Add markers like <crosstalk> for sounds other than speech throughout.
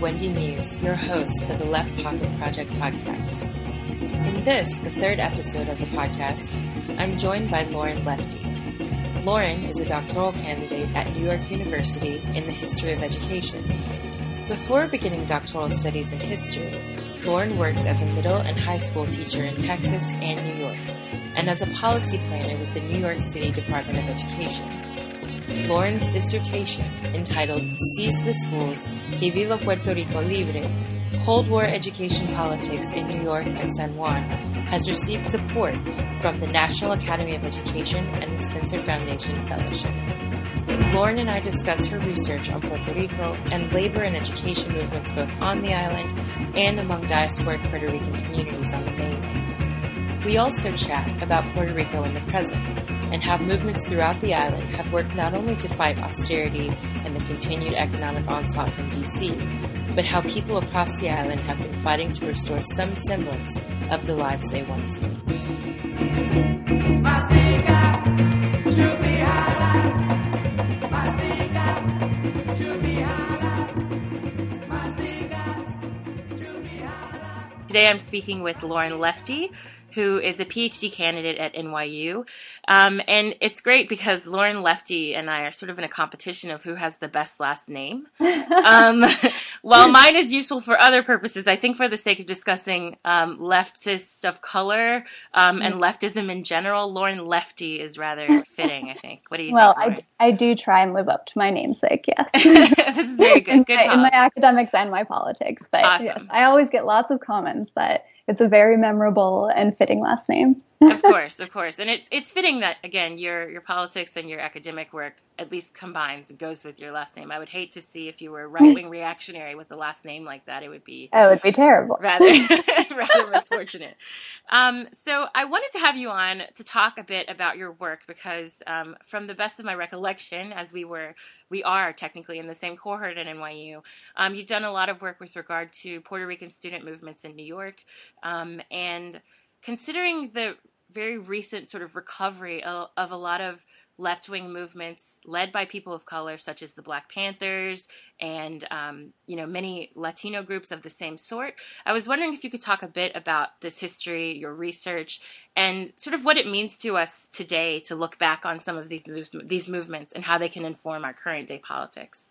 Wendy Muse, your host for the Left Pocket Project podcast. In this, the third episode of the podcast, I'm joined by Lauren Lefty. Lauren is a doctoral candidate at New York University in the history of education. Before beginning doctoral studies in history, Lauren worked as a middle and high school teacher in Texas and New York, and as a policy planner with the New York City Department of Education. Lauren's dissertation, entitled Seize the Schools, Que Viva Puerto Rico Libre, Cold War Education Politics in New York and San Juan, has received support from the National Academy of Education and the Spencer Foundation Fellowship. Lauren and I discuss her research on Puerto Rico and labor and education movements both on the island and among diasporic Puerto Rican communities on the mainland. We also chat about Puerto Rico in the present and how movements throughout the island have worked not only to fight austerity and the continued economic onslaught from DC, but how people across the island have been fighting to restore some semblance of the lives they once knew. Today I'm speaking with Lauren Lefty, who is a PhD candidate at NYU. Um, and it's great because Lauren Lefty and I are sort of in a competition of who has the best last name. <laughs> Um, while mine is useful for other purposes, I think for the sake of discussing um, leftists of color um, and leftism in general, Lauren Lefty is rather fitting, I think. What do you well, think? I, I do try and live up to my namesake, yes. <laughs> this is very <laughs> good. in, Good my, in my academics and my politics. But Awesome. yes, I always get lots of comments that it's a very memorable and fitting last name. Of course, of course, and it's it's fitting that again your your politics and your academic work at least combines and goes with your last name. I would hate to see if you were <laughs> right wing reactionary with a last name like that. It would be Oh, it'd be terrible. rather <laughs> <laughs> rather misfortunate. Um, so I wanted to have you on to talk a bit about your work because um, from the best of my recollection, as we were we are technically in the same cohort at NYU, um, you've done a lot of work with regard to Puerto Rican student movements in New York, um, and considering the very recent sort of recovery of, of a lot of left wing movements led by people of color, such as the Black Panthers and um, you know many Latino groups of the same sort. I was wondering if you could talk a bit about this history, your research, and sort of what it means to us today to look back on some of these these movements and how they can inform our current day politics.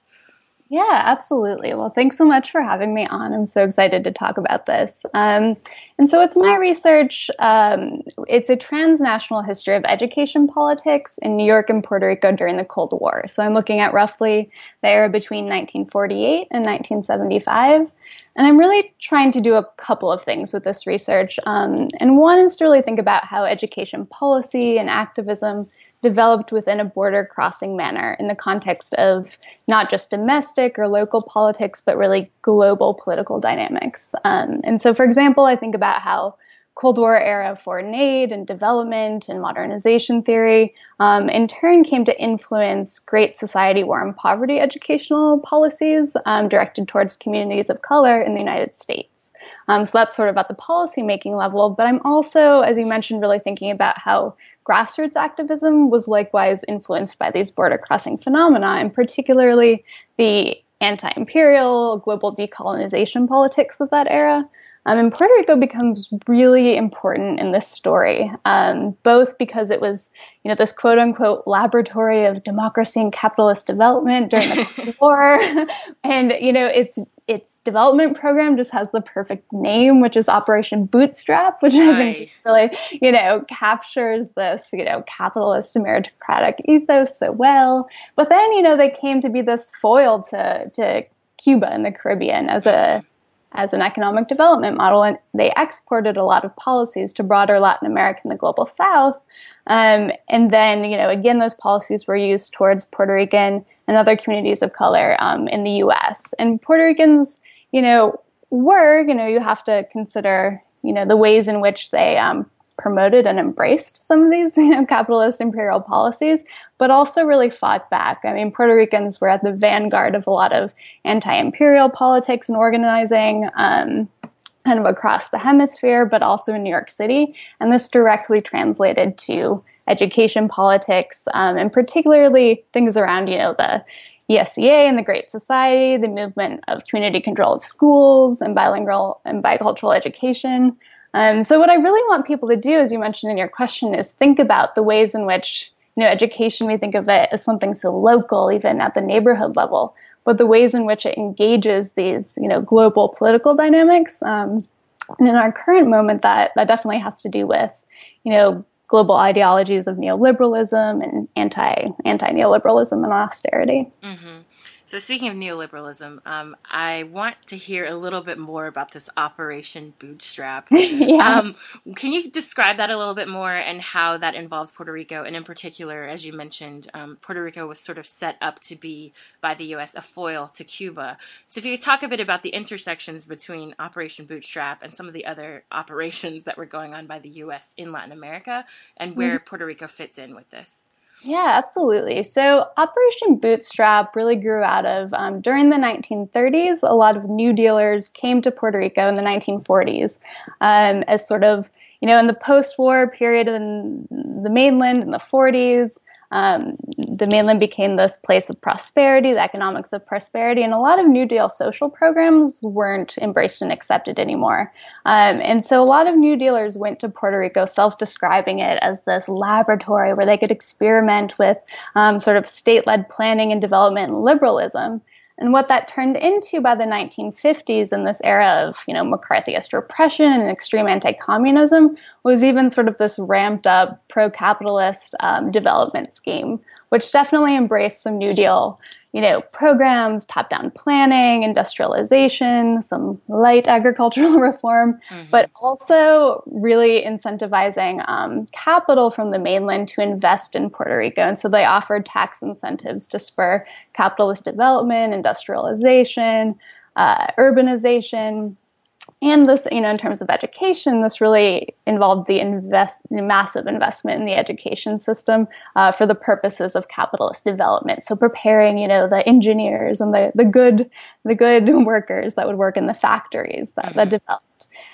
Yeah, absolutely. Well, thanks so much for having me on. I'm so excited to talk about this. Um, and so, with my research, um, it's a transnational history of education politics in New York and Puerto Rico during the Cold War. So, I'm looking at roughly the era between 1948 and 1975. And I'm really trying to do a couple of things with this research. Um, and one is to really think about how education policy and activism developed within a border crossing manner in the context of not just domestic or local politics, but really global political dynamics. Um, and so, for example, I think about how Cold War era foreign aid and development and modernization theory um, in turn came to influence Great Society War and Poverty educational policies um, directed towards communities of color in the United States. Um, so that's sort of at the policy making level. But I'm also, as you mentioned, really thinking about how grassroots activism was likewise influenced by these border crossing phenomena, and particularly the anti imperial global decolonization politics of that era. Um, and Puerto Rico becomes really important in this story, um, both because it was, you know, this quote unquote laboratory of democracy and capitalist development during the <laughs> Cold War, <laughs> and you know, its its development program just has the perfect name, which is Operation Bootstrap, which I think just really, you know, captures this, you know, capitalist meritocratic ethos so well. But then, you know, they came to be this foil to to Cuba and the Caribbean as a as an economic development model, and they exported a lot of policies to broader Latin America and the global South. Um, and then, you know, again, those policies were used towards Puerto Rican and other communities of color um, in the U.S. And Puerto Ricans, you know, were, you know, you have to consider, you know, the ways in which they um, promoted and embraced some of these, <laughs> you know, capitalist imperial policies, but also really fought back. I mean, Puerto Ricans were at the vanguard of a lot of anti-imperial politics and organizing. Um, kind of across the hemisphere, but also in New York City. And this directly translated to education politics, um, and particularly things around, you know, the ESEA and the Great Society, the movement of community controlled schools and bilingual and bicultural education. Um, so, what I really want people to do, as you mentioned in your question, is think about the ways in which you know education. We think of it as something so local, even at the neighborhood level, but the ways in which it engages these you know global political dynamics. Um, and in our current moment, that that definitely has to do with you know global ideologies of neoliberalism and anti anti neoliberalism and austerity. Mm-hmm. So, speaking of neoliberalism, um, I want to hear a little bit more about this Operation Bootstrap. <laughs> yes. um, can you describe that a little bit more and how that involves Puerto Rico? And in particular, as you mentioned, um, Puerto Rico was sort of set up to be, by the U.S., a foil to Cuba. So, if you could talk a bit about the intersections between Operation Bootstrap and some of the other operations that were going on by the U.S. in Latin America and where mm-hmm. Puerto Rico fits in with this. Yeah, absolutely. So Operation Bootstrap really grew out of um, during the 1930s. A lot of New Dealers came to Puerto Rico in the 1940s um, as sort of you know in the post-war period in the mainland in the 40s um, the mainland became this place of prosperity, the economics of prosperity, and a lot of New Deal social programs weren't embraced and accepted anymore. Um, and so a lot of New Dealers went to Puerto Rico self describing it as this laboratory where they could experiment with um, sort of state led planning and development and liberalism. And what that turned into by the 1950s in this era of, you know, McCarthyist repression and extreme anti-communism was even sort of this ramped up pro-capitalist um, development scheme, which definitely embraced some New Deal you know, programs, top down planning, industrialization, some light agricultural <laughs> reform, mm-hmm. but also really incentivizing um, capital from the mainland to invest in Puerto Rico. And so they offered tax incentives to spur capitalist development, industrialization, uh, urbanization and this, you know, in terms of education, this really involved the invest, massive investment in the education system uh, for the purposes of capitalist development. So preparing, you know, the engineers and the, the good, the good <laughs> workers that would work in the factories that, mm-hmm. that developed.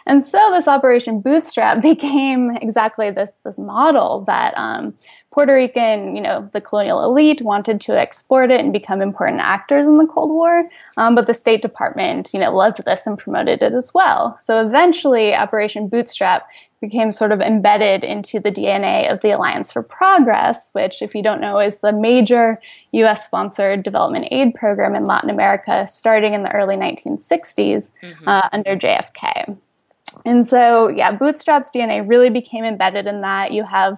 And so this Operation Bootstrap <laughs> became exactly this this model that um, Puerto Rican, you know, the colonial elite wanted to export it and become important actors in the Cold War, um, but the State Department, you know, loved this and promoted it as well. So eventually, Operation Bootstrap became sort of embedded into the DNA of the Alliance for Progress, which, if you don't know, is the major U.S. sponsored development aid program in Latin America starting in the early 1960s mm-hmm. uh, under JFK. And so, yeah, Bootstrap's DNA really became embedded in that. You have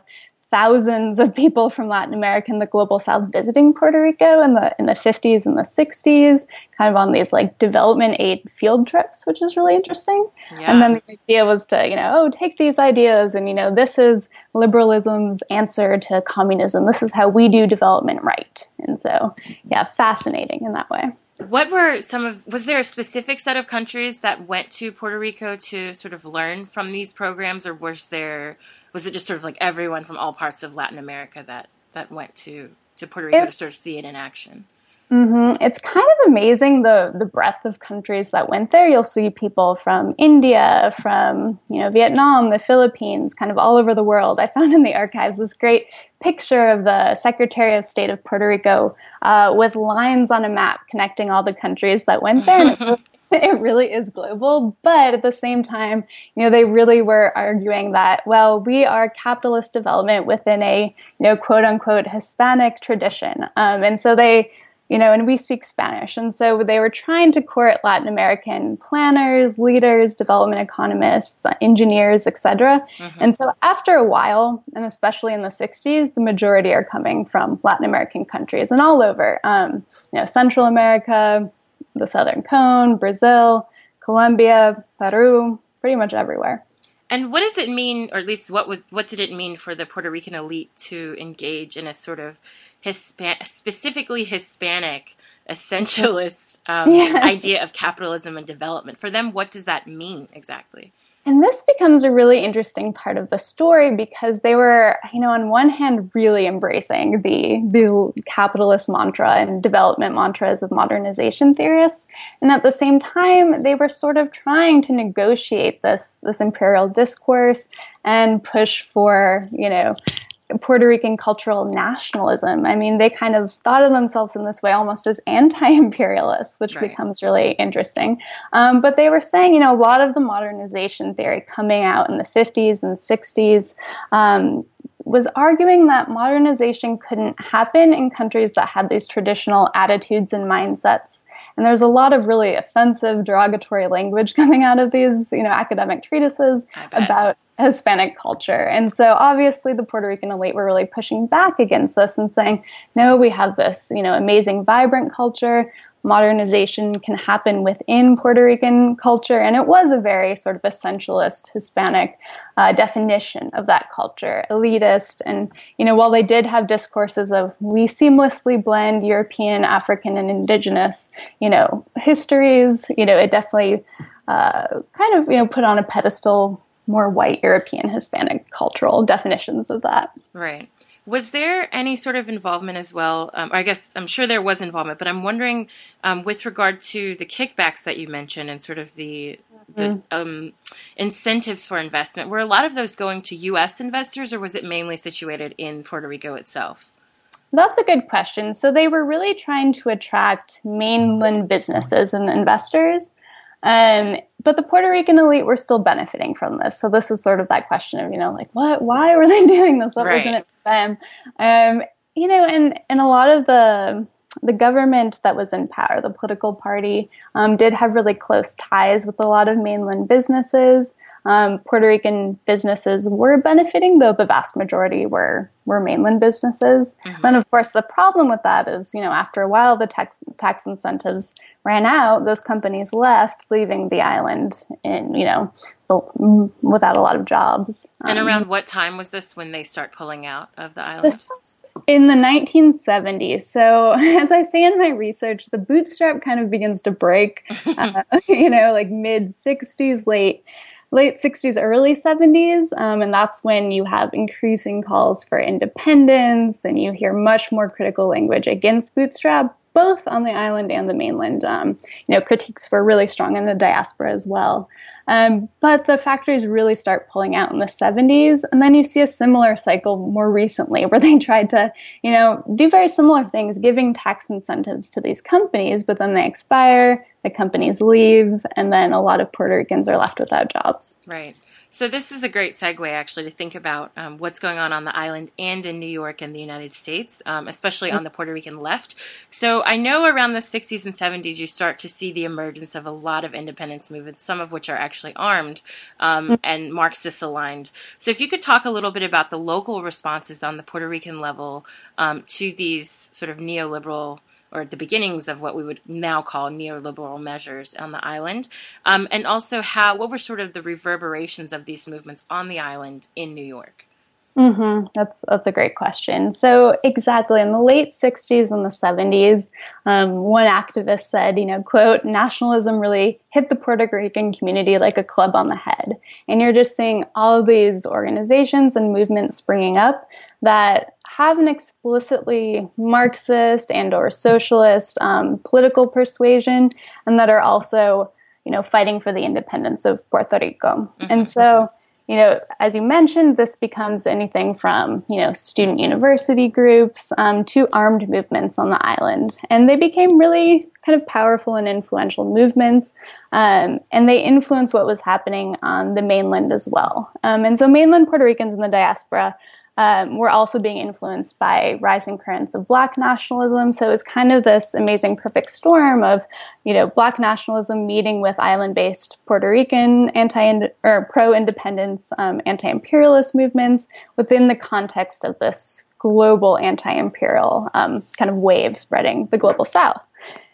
thousands of people from Latin America and the global south visiting Puerto Rico in the in the 50s and the 60s, kind of on these like development aid field trips, which is really interesting. Yeah. And then the idea was to, you know, oh, take these ideas and you know, this is liberalism's answer to communism. This is how we do development right. And so, yeah, fascinating in that way. What were some of was there a specific set of countries that went to Puerto Rico to sort of learn from these programs or was there was it just sort of like everyone from all parts of Latin America that that went to to Puerto Rico it's, to sort of see it in action? Mm-hmm. It's kind of amazing the the breadth of countries that went there. You'll see people from India, from you know Vietnam, the Philippines, kind of all over the world. I found in the archives this great picture of the Secretary of State of Puerto Rico uh, with lines on a map connecting all the countries that went there. <laughs> it really is global. But at the same time, you know, they really were arguing that, well, we are capitalist development within a, you know, quote unquote Hispanic tradition. Um, and so they, you know, and we speak Spanish. And so they were trying to court Latin American planners, leaders, development economists, engineers, etc. Mm-hmm. And so after a while, and especially in the 60s, the majority are coming from Latin American countries and all over, um, you know, Central America, the Southern Cone, Brazil, Colombia, Peru, pretty much everywhere. And what does it mean, or at least what was what did it mean for the Puerto Rican elite to engage in a sort of Hispan- specifically Hispanic essentialist <laughs> um, yeah. idea of capitalism and development? For them, what does that mean exactly? And this becomes a really interesting part of the story because they were, you know, on one hand, really embracing the, the capitalist mantra and development mantras of modernization theorists. And at the same time, they were sort of trying to negotiate this, this imperial discourse and push for, you know, Puerto Rican cultural nationalism. I mean, they kind of thought of themselves in this way almost as <laughs> anti imperialists, which right. becomes really interesting. Um, but they were saying, you know, a lot of the modernization theory coming out in the 50s and 60s. Um, was arguing that modernization couldn't happen in countries that had these traditional attitudes and mindsets. And there's a lot of really offensive, derogatory language <laughs> coming out of these, you know, academic treatises about Hispanic culture. And so obviously the Puerto Rican elite were really pushing back against this and saying, no, we have this, you know, amazing, vibrant culture modernization can happen within Puerto Rican culture. And it was a very sort of essentialist Hispanic uh, definition of that culture, elitist. And, you know, while they did have discourses of we seamlessly blend European, African, and indigenous, you know, histories, you know, it definitely uh, kind of, you know, put on a pedestal more white European Hispanic cultural definitions of that. Right. Was there any sort of involvement as well? Um, I guess I'm sure there was involvement, but I'm wondering um, with regard to the kickbacks that you mentioned and sort of the, mm-hmm. the um, incentives for investment. Were a lot of those going to U.S. investors, or was it mainly situated in Puerto Rico itself? That's a good question. So they were really trying to attract mainland businesses and investors. Um, but the Puerto Rican elite were still benefiting from this. So this is sort of that question of, you know, like what, why were they <laughs> doing this? What right. was in it for them? Um, you know, and, and a lot of the, the government that was in power, the political party, um, did have really close ties with a lot of mainland businesses um, Puerto Rican businesses were benefiting, though the vast majority were were mainland businesses. Mm-hmm. Then, of course, the problem with that is, you know, after a while, the tax tax incentives ran out. Those companies left, leaving the island in, you know, without a lot of jobs. And um, around what time was this when they start pulling out of the island? This was in the 1970s. So, <laughs> as I say in my research, the bootstrap kind of begins to break. <laughs> uh, <laughs> you know, like mid 60s, late late 60s, early 70s. Um, and that's when you have increasing calls for independence and you hear much more critical language against Bootstrap, both on the island and the mainland. Um, you know, critiques were really strong in the diaspora as well. Um, but the factories really start pulling out in the 70s, and then you see a similar cycle more recently <laughs> where they tried to, you know, do very similar things, giving tax incentives to these companies, but then they expire, the companies leave, and then a lot of Puerto Ricans are left without jobs. Right. So this is a great segue, actually, to think about um, what's going on on the island and in New York and the United States, um, especially on the Puerto Rican left. So I know around the 60s and 70s, you start to see the emergence of a lot of independence movements, some of which are actually armed um, and Marxist aligned. So if you could talk a little bit about the local responses on the Puerto Rican level um, to these sort of neoliberal or the beginnings of what we would now call neoliberal measures on the island, um, and also how what were sort of the reverberations of these movements on the island in New York. Mm-hmm. That's that's a great question. So exactly in the late '60s and the '70s, um, one activist said, you know, quote, nationalism really hit the Puerto Rican community like a club on the head, and you're just seeing all these organizations and movements springing up that have an explicitly Marxist and or socialist um, political persuasion, and that are also, you know, fighting for the independence of Puerto Rico. Mm-hmm. And so, you know, as you mentioned, this becomes anything from, you know, student university groups um, to armed movements on the island, and they became really kind of powerful and influential movements, um, and they influenced what was happening on the mainland as well. Um, and so, mainland Puerto Ricans in the diaspora um, were also being influenced by rising currents of black nationalism. So it was kind of this amazing perfect storm of, you know, black nationalism meeting with island-based Puerto Rican anti or pro-independence, um, anti-imperialist movements within the context of this global anti-imperial um, kind of wave spreading the global South.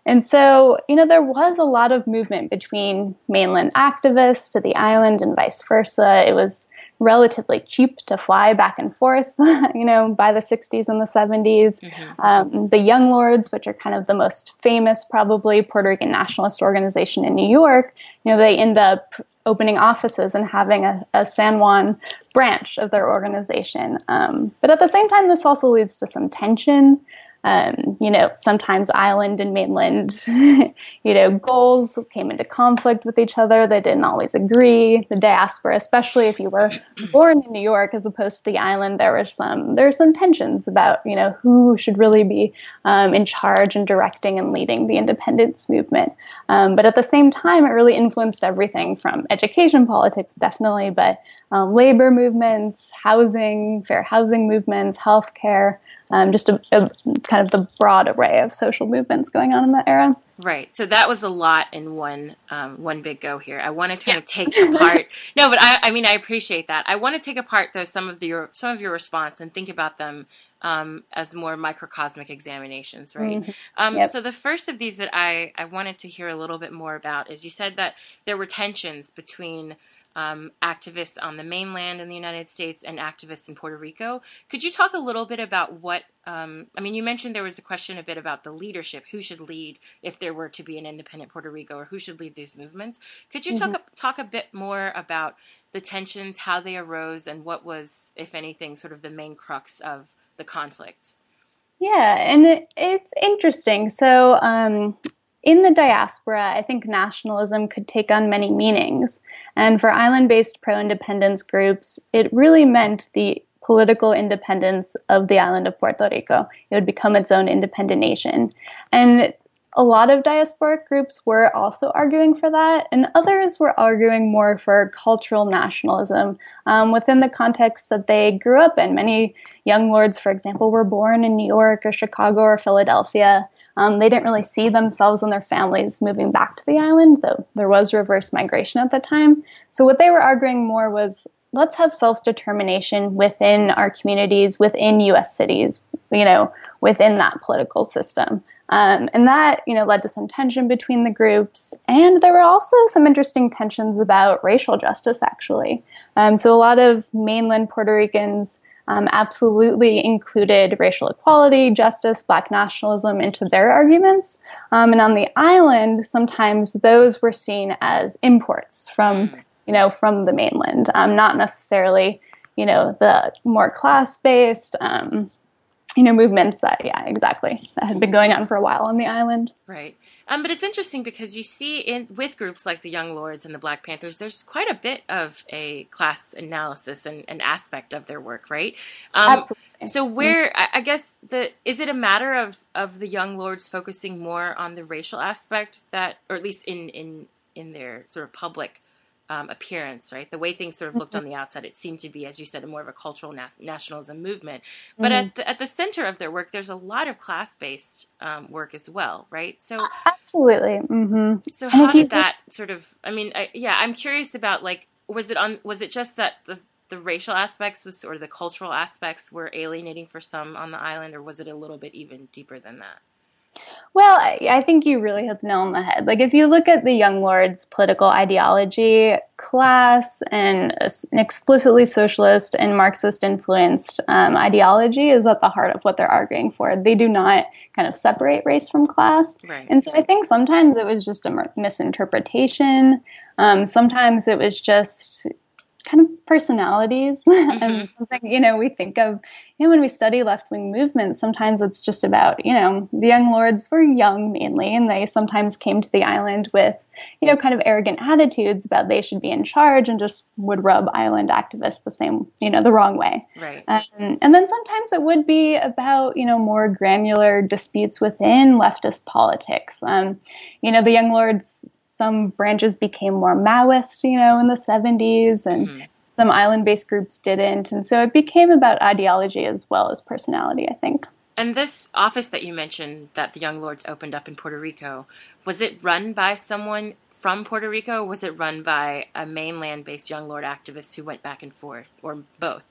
And so, you know, there was a lot of movement between mainland activists to the island and vice versa. It was relatively cheap to fly back and forth, <laughs> you know, by the 60s and the 70s. Mm-hmm. Um, the Young Lords, which are kind of the most famous, probably Puerto Rican nationalist organization in New York, you know, they end up opening offices and having a, a San Juan branch of their organization. Um, but at the same time, this also leads to some tension. Um, you know, sometimes island and mainland, <laughs> you know, goals came into conflict with each other. They didn't always agree. The diaspora, especially if you were born in New York as opposed to the island, there were some there were some tensions about you know who should really be um, in charge and directing and leading the independence movement. Um, but at the same time, it really influenced everything from education politics, definitely, but um, labor movements, housing, fair housing movements, healthcare um, just a, a, kind of the broad array of social movements going on in that era. Right. So that was a lot in one um, one big go here. I want to kind yes. of take apart. <laughs> no, but I, I mean I appreciate that. I want to take apart though some of the, your some of your response and think about them um, as more microcosmic examinations, right? Mm-hmm. Um, yep. So the first of these that I I wanted to hear a little bit more about is you said that there were tensions between um, activists on the mainland in the United States and activists in Puerto Rico. Could you talk a little bit about what? Um, I mean, you mentioned there was a question a bit about the leadership. Who should lead if there were to be an independent Puerto Rico, or who should lead these movements? Could you mm-hmm. talk talk a bit more about the tensions, how they arose, and what was, if anything, sort of the main crux of the conflict? Yeah, and it, it's interesting. So, um, in the diaspora, I think nationalism could take on many meanings. And for island based pro independence groups, it really meant the political independence of the island of Puerto Rico. It would become its own independent nation. And a lot of diasporic groups were also arguing for that, and others were arguing more for cultural nationalism um, within the context that they grew up in. Many young lords, for example, were born in New York or Chicago or Philadelphia. Um, they didn't really see themselves and their families moving back to the island, though there was reverse migration at the time. So what they were arguing more was let's have self determination within our communities, within U.S. cities, you know, within that political system. Um, and that, you know, led to some tension between the groups. And there were also some interesting tensions about racial justice, actually. Um, so a lot of mainland Puerto Ricans um, absolutely included racial equality, justice, black nationalism into their arguments. Um, and on the island, sometimes those were seen as imports from, hmm. you know, from the mainland, um, not necessarily, you know, the more class-based, um, you know, movements that, yeah, exactly, that had been going on for a while on the island. Right. Um, but it's interesting because you see in with groups like the Young Lords and the Black Panthers, there's quite a bit of a class analysis and an aspect of their work, right? Um, Absolutely. So where I guess the is it a matter of of the Young Lords focusing more on the racial aspect that, or at least in in in their sort of public um, appearance, right? The way things sort of looked on mm-hmm. the outside, it seemed to be, as you said, more of a cultural na- nationalism movement. But mm-hmm. at the, at the center of their work, there's a lot of class based um, work as well, right? So absolutely. Mm-hmm. So how did that sort of? I mean, I, yeah, I'm curious about like, was it on? Was it just that the the racial aspects was or the cultural aspects were alienating for some on the island, or was it a little bit even deeper than that? Well, I think you really hit the nail on the head. Like, if you look at the Young Lords' political ideology, class and an explicitly socialist and Marxist influenced um, ideology is at the heart of what they're arguing for. They do not kind of separate race from class. Right. And so I think sometimes it was just a misinterpretation. Um, sometimes it was just kind of personalities. <laughs> Mm-hmm. and something you know we think of you know when we study left wing movements sometimes it's just about you know the young lords were young mainly and they sometimes came to the island with you know kind of arrogant attitudes about they should be in charge and just would rub island activists the same you know the wrong way. Right. Um, and then sometimes it would be about you know more granular disputes within leftist politics. Um, you know the young lords some branches became more Maoist, you know, in the 70s, and mm-hmm. some island based groups didn't. And so it became about ideology as well as personality, I think. And this office that you mentioned that the Young Lords opened up in Puerto Rico, was it run by someone from Puerto Rico, or was it run by a mainland based Young Lord activist who went back and forth, or both?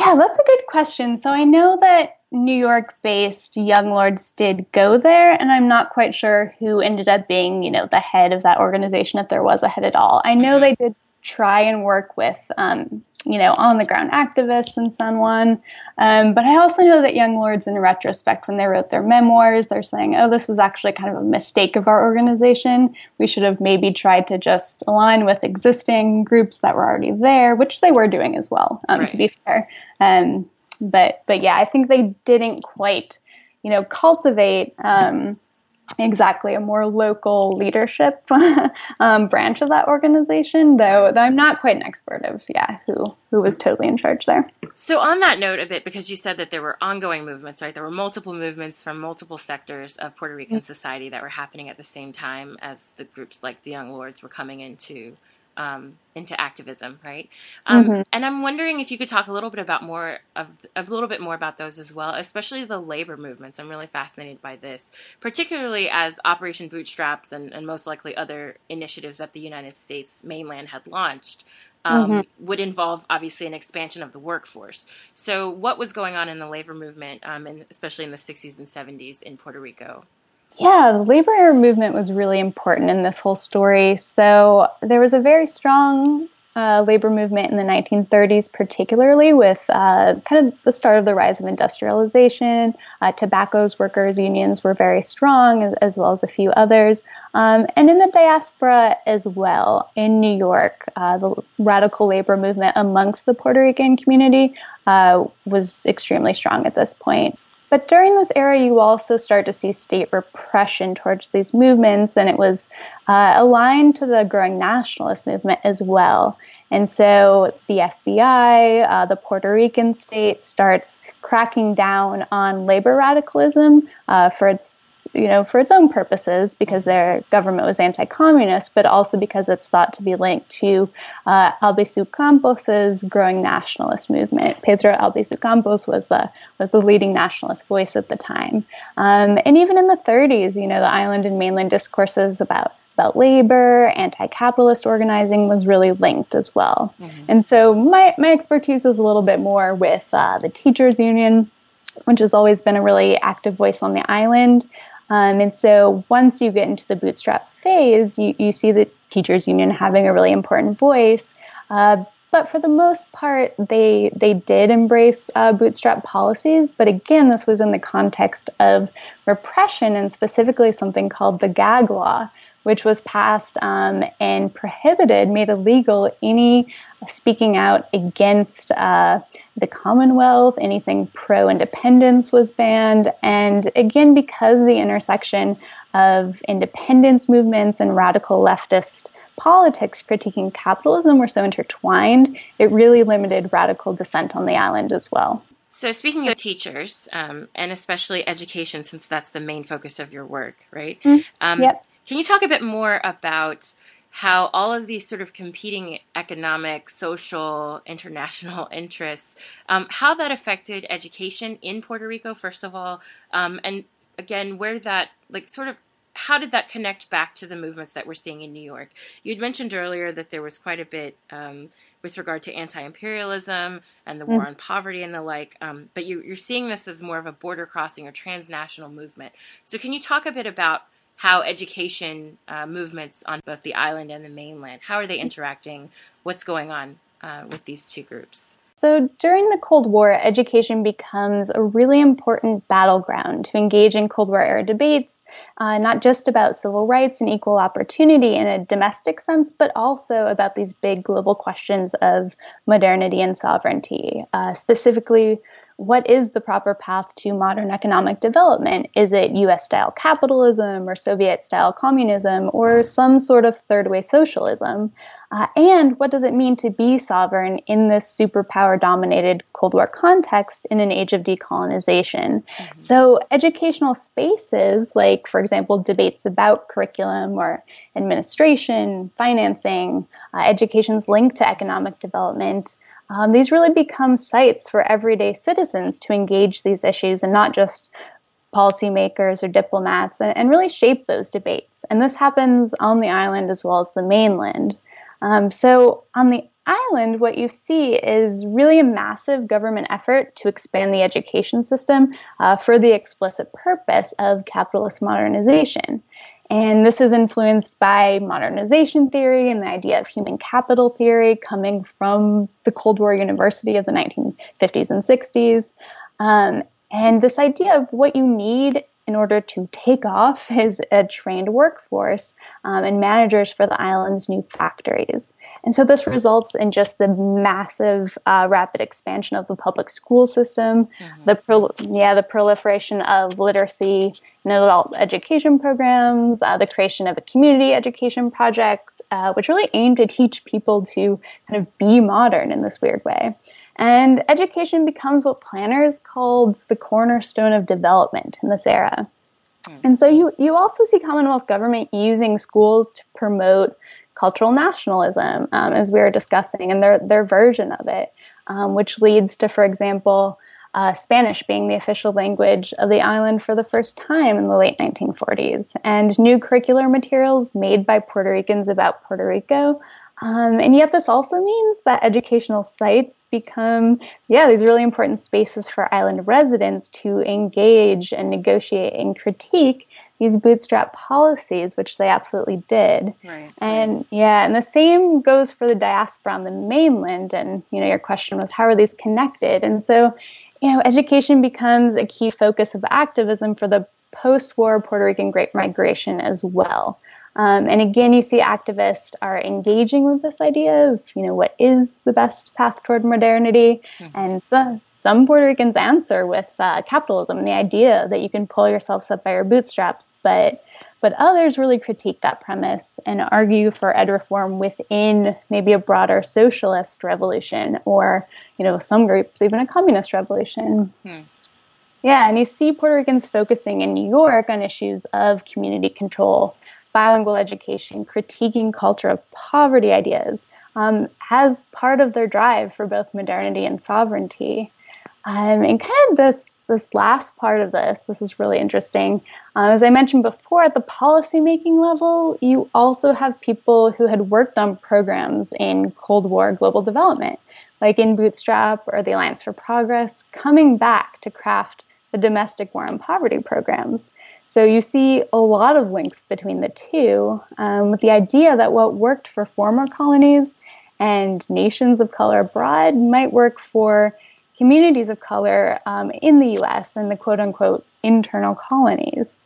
Yeah, that's a good question. So I know that New York based Young Lords did go there, and I'm not quite sure who ended up being, you know, the head of that organization, if there was a head at all. I know mm-hmm. they did try and work with, um, you know, on the ground activists in San Juan. Um, but I also know that Young Lords, in retrospect, when they wrote their memoirs, they're saying, oh, this was actually kind of a mistake of our organization. We should have maybe tried to just align with existing groups that were already there, which they were doing as well, um, right. to be fair. Um, but but yeah, I think they didn't quite you know, cultivate um, exactly a more local leadership <laughs> um, branch of that organization. Though, though I'm not quite an expert of yeah who who was totally in charge there. So on that note, a bit because you said that there were ongoing movements, right? There were multiple movements from multiple sectors of Puerto Rican mm-hmm. society that were happening at the same time as the groups like the Young Lords were coming into um, into activism, right? Um, mm-hmm. And I'm wondering if you could talk a little bit about more of a little bit more about those as well, especially the labor movements. I'm really fascinated by this, particularly as Operation Bootstraps and, and most likely other initiatives that the United States mainland had launched. Um, mm-hmm. would involve obviously an expansion of the workforce. So, what was going on in the labor movement, um, and especially in the 60s and 70s in Puerto Rico? Yeah, the labor movement was really important in this whole story. So there was a very strong uh, labor movement in the 1930s, particularly with uh, kind of the start of the rise of industrialization. Uh, tobacco's workers' unions were very strong, as, as well as a few others. Um, and in the diaspora as well, in New York, uh, the radical labor movement amongst the Puerto Rican community uh, was extremely strong at this point. But during this era, you also start to see state repression towards these movements, and it was uh, aligned to the growing nationalist movement as well. And so the FBI, uh, the Puerto Rican state, starts cracking down on labor radicalism uh, for its you know, for its own purposes because their government was anti-communist, but also because it's thought to be linked to uh, Albizu Campos's growing nationalist movement. Pedro Albizu Campos was the was the leading nationalist voice at the time, um, and even in the 30s, you know, the island and mainland discourses about about labor, anti-capitalist organizing was really linked as well. Mm-hmm. And so my my expertise is a little bit more with uh, the teachers union which has always been a really active voice on the island. Um, and so once you get into the bootstrap phase, you, you see the teachers union having a really important voice. Uh, but for the most part, they they did embrace uh, bootstrap policies. But again, this was in the context of repression and specifically something called the gag law, which was passed um, and prohibited, made illegal any speaking out against uh, the Commonwealth. Anything pro independence was banned. And again, because the intersection of independence movements and radical leftist politics critiquing capitalism were so intertwined, it really limited radical dissent on the island as well. So, speaking of teachers, um, and especially education, since that's the main focus of your work, right? Mm, um, yep. Can you talk a bit more about how all of these sort of competing economic, social, international <laughs> interests, um, how that affected education in Puerto Rico, first of all, um, and again, where that, like, sort of, how did that connect back to the movements that we're seeing in New York? You'd mentioned earlier that there was quite a bit um, with regard to anti-imperialism and the war mm. on poverty and the like, um, but you, you're seeing this as more of a border crossing or transnational movement. So, can you talk a bit about how education uh, movements on both the island and the mainland how are they interacting? What's going on uh, with these two groups? So during the Cold War, education becomes a really important battleground to engage in Cold War era debates, uh, not just about civil rights and equal opportunity in a domestic sense, but also about these big global questions of modernity and sovereignty, uh, specifically what is the proper path to modern economic development? Is it US style capitalism or Soviet style communism or some sort of third way socialism? Uh, and what does it mean to be sovereign in this superpower dominated Cold War context in an age of decolonization? Mm-hmm. So, educational spaces, like, for example, debates about curriculum or administration, financing, uh, education's link to economic development, um, these really become sites for everyday citizens to engage these issues and not just policymakers or diplomats and, and really shape those debates. And this happens on the island as well as the mainland. Um, so on the island, what you see is really a massive government effort to expand the education system uh, for the explicit purpose of capitalist modernization. And this is influenced by modernization theory and the idea of human capital theory coming from the Cold War University of the 1950s and 60s. Um, and this idea of what you need in order to take off <laughs> his uh, trained workforce um, and managers for the island's new factories. And so this results in just the massive, uh, rapid expansion of the public school system, mm-hmm. the pro- yeah, the proliferation of literacy and adult education programs, uh, the creation of a community education project, uh, which really aimed to teach people to kind of be modern in this weird way. And education becomes what planners called the cornerstone of development in this era. Mm-hmm. And so you, you also see Commonwealth government using schools to promote cultural nationalism, um, as we were discussing, and their, their version of it, um, which leads to, for example, uh, Spanish being the official language of the island for the first time in the late 1940s, and new curricular materials made by Puerto Ricans about Puerto Rico. Um, and yet, this also means that educational sites become, yeah, these really important spaces for island residents to engage and negotiate and critique these bootstrap policies, which they absolutely did. Right. And yeah, and the same goes for the diaspora on the mainland. And you know, your question was how are these connected? And so, you know, education becomes a key focus of activism for the post-war Puerto Rican Great Migration as well. Um, and again, you see activists are engaging with this idea of, you know, what is the best path toward modernity, mm-hmm. and so some Puerto Ricans answer with uh, capitalism, the idea that you can pull yourselves up by your bootstraps, but but others really critique that premise and argue for ed reform within maybe a broader socialist revolution or, you know, some groups even a communist revolution. Hmm. Yeah, and you see Puerto Ricans focusing in New York on issues of community control, bilingual education, critiquing culture of poverty ideas, um, as part of their drive for both modernity and sovereignty. Um, and kind of this this last part of this, this is really interesting. Um, as I mentioned before, at the policymaking level, you also have people who had worked on programs in Cold War global development, like in Bootstrap or the Alliance for Progress, coming back to craft the domestic war and poverty programs. So you see a lot of links between the two, um, with the idea that what worked for former colonies and nations of color abroad might work for communities of color um, in the US and the quote unquote internal colonies.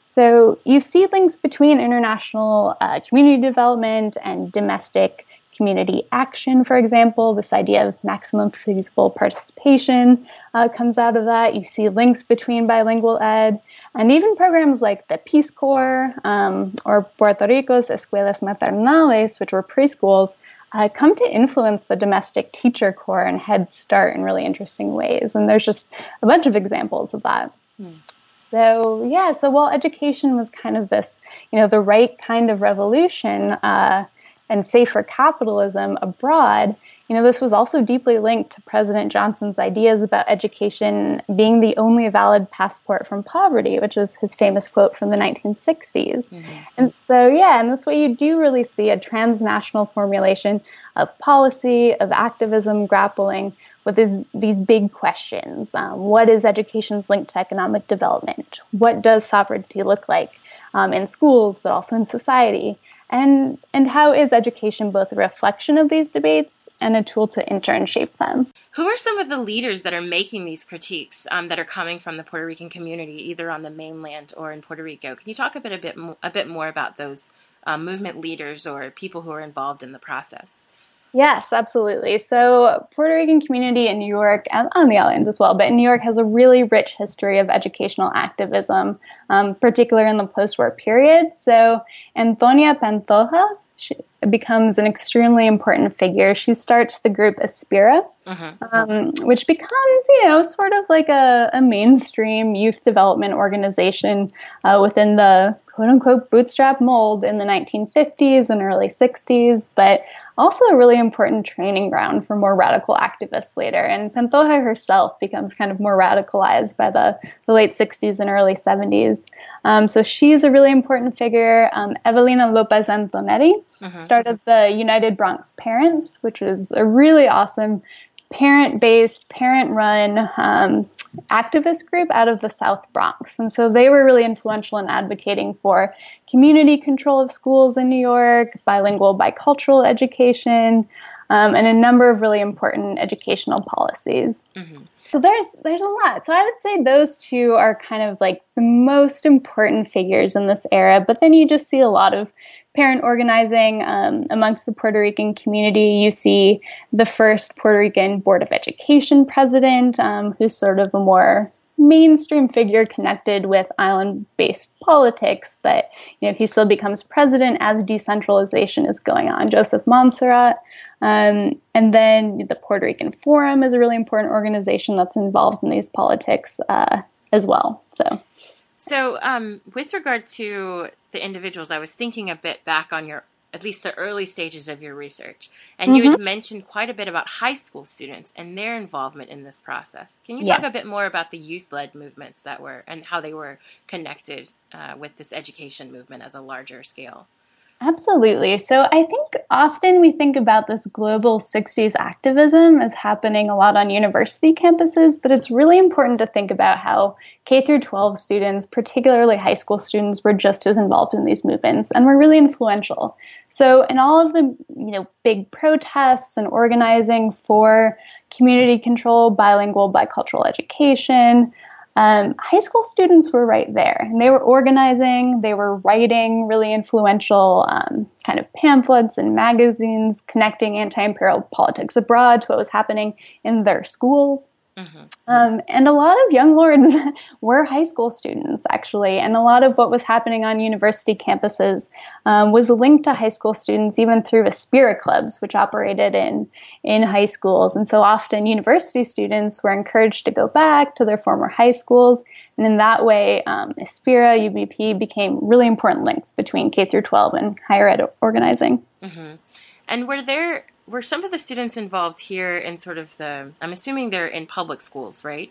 So you see links between international uh, community development and domestic community action, for example. This idea of maximum feasible participation uh, comes out of that. You see links between bilingual ed and even programs like the Peace Corps um, or Puerto Rico's Escuelas Maternales, which were preschools, uh, come to influence the domestic teacher corps and Head Start in really interesting ways. And there's just a bunch of examples of that. Hmm. So yeah, so while education was kind of this, you know, the right kind of revolution uh, and safer capitalism abroad, you know, this was also deeply linked to President Johnson's ideas about education being the only valid passport from poverty, which is his famous quote from the 1960s. Mm-hmm. And so, yeah, in this way, you do really see a transnational formulation of policy, of activism grappling with these, these big questions. Um, what is education's link to economic development? What does sovereignty look like um, in schools, but also in society? And, and how is education both a reflection of these debates and a tool to enter and shape them. Who are some of the leaders that are making these critiques um, that are coming from the Puerto Rican community, either on the mainland or in Puerto Rico? Can you talk a bit a bit a bit more about those um, movement leaders or people who are involved in the process? Yes, absolutely. So, Puerto Rican community in New York and on the islands as well, but New York has a really rich history of educational activism, um, particularly in the post-war period. So, Antonia Pantoja, she becomes an extremely important figure. She starts the group Aspira, uh-huh. um, which becomes, you know, sort of like a, a mainstream youth development organization uh, within the quote unquote bootstrap mold in the 1950s and early 60s, but also a really important training ground for more radical activists later. And Pantoja herself becomes kind of more radicalized by the, the late 60s and early 70s. Um, so she's a really important figure. Um, Evelina Lopez Antonetty uh-huh. started the United Bronx Parents, which is a really awesome parent based, parent run um, activist group out of the South Bronx. And so they were really influential in advocating for community control of schools in New York, bilingual, bicultural education. um, and a number of really important educational policies. Mm-hmm. So there's there's a lot. So I would say those two are kind of like the most important figures in this era. But then you just see a lot of parent organizing um, amongst the Puerto Rican community. You see the first Puerto Rican Board of Education president, um, who's sort of a more mainstream figure connected with island-based politics, but you know he still becomes president as decentralization is going on. Joseph Monserrat, um, and then the Puerto Rican Forum is a really important organization that's involved in these politics uh, as well. So. So, um, with regard to the individuals, I was thinking a bit back on your at least the early stages of your research. And mm-hmm. you had mm-hmm. mentioned quite a bit about high school students and their involvement in this process. Can you yeah. talk a bit more about the youth led movements that were and how they were connected uh, with this education movement as a larger scale? Absolutely. So I think often we think about this global 60s activism as happening a lot on university campuses, but it's really important to think about how K through 12 students, particularly high school students, were just as involved in these movements and were really influential. So in all of the, you know, big protests and organizing for community control, bilingual, bicultural education, um, high school students were right there and they were organizing they were writing really influential um, kind of pamphlets and magazines connecting anti-imperial politics abroad to what was happening in their schools Mm-hmm. Um, and a lot of young lords <laughs> were high school students, actually, and a lot of what was happening on university campuses um, was linked to high school students, even through Aspira clubs, which operated in in high schools. And so often, university students were encouraged to go back to their former high schools, and in that way, um, Aspira UBP became really important links between K through 12 and higher ed organizing. Mm-hmm. And were there were some of the students involved here in sort of the i'm assuming they're in public schools right?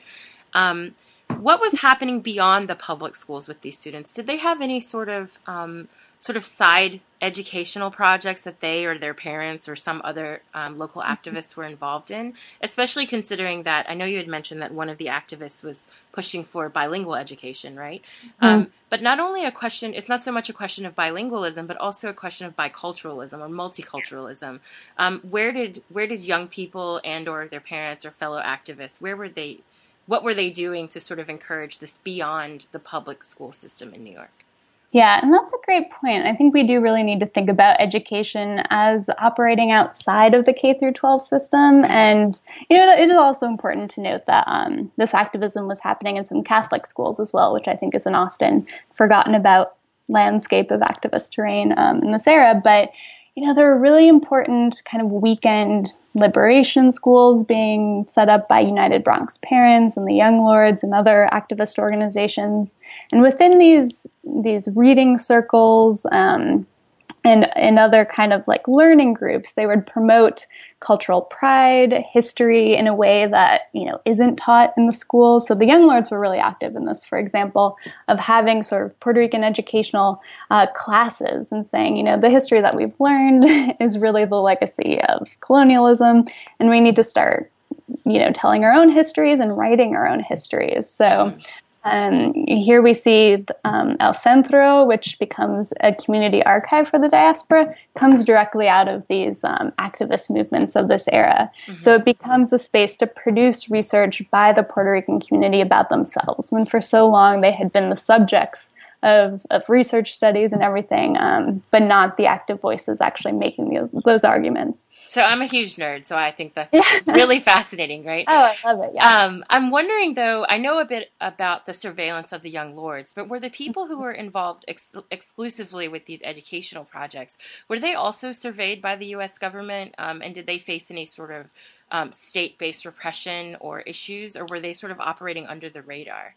Um, what was happening beyond the public schools with these students? Did they have any sort of um, sort of side educational projects that they or their parents or some other um, local mm-hmm. activists were involved in, especially considering that I know you had mentioned that one of the activists was pushing for bilingual education, right? Mm-hmm. Um, but not only a question, it's not so much a question of bilingualism, but also a question of biculturalism or multiculturalism. Um, where did where did young people and or their parents or fellow activists where were they? What were they doing to sort of encourage this beyond the public school system in New York? Yeah, and that's a great point. I think we do really need to think about education as operating outside of the K through 12 system. And you know, it is also important to note that um, this activism was happening in some Catholic schools as well, which I think is an often forgotten about landscape of activist terrain um, in this era. But you know, there are really important kind of weekend liberation schools being set up by United Bronx Parents and the Young Lords and other activist organizations. And within these these reading circles, um, and in other kind of like learning groups they would promote cultural pride history in a way that you know isn't taught in the schools so the young lords were really active in this. For example of having sort of puerto rican educational uh, classes and saying you know the history that we've learned <laughs> is really the legacy of colonialism and we need to start you know telling our own histories and writing our own histories. So mm-hmm. Um, here we see um, El Centro, which becomes a community archive for the diaspora, comes directly out of these um, activist movements of this era. Mm-hmm. So it becomes a space to produce research by the Puerto Rican community about themselves, when for so long they had been the subjects of, of research studies and everything, um, but not the active voices actually making those those arguments. So I'm a huge nerd, so I think that's <laughs> really fascinating, right? Oh, I love it. Yeah. Um, I'm wondering though. I know a bit about the surveillance of the young lords, but were the people who were involved ex- exclusively with these educational projects were they also surveyed by the U.S. government, um, and did they face any sort of um, state-based repression or issues, or were they sort of operating under the radar?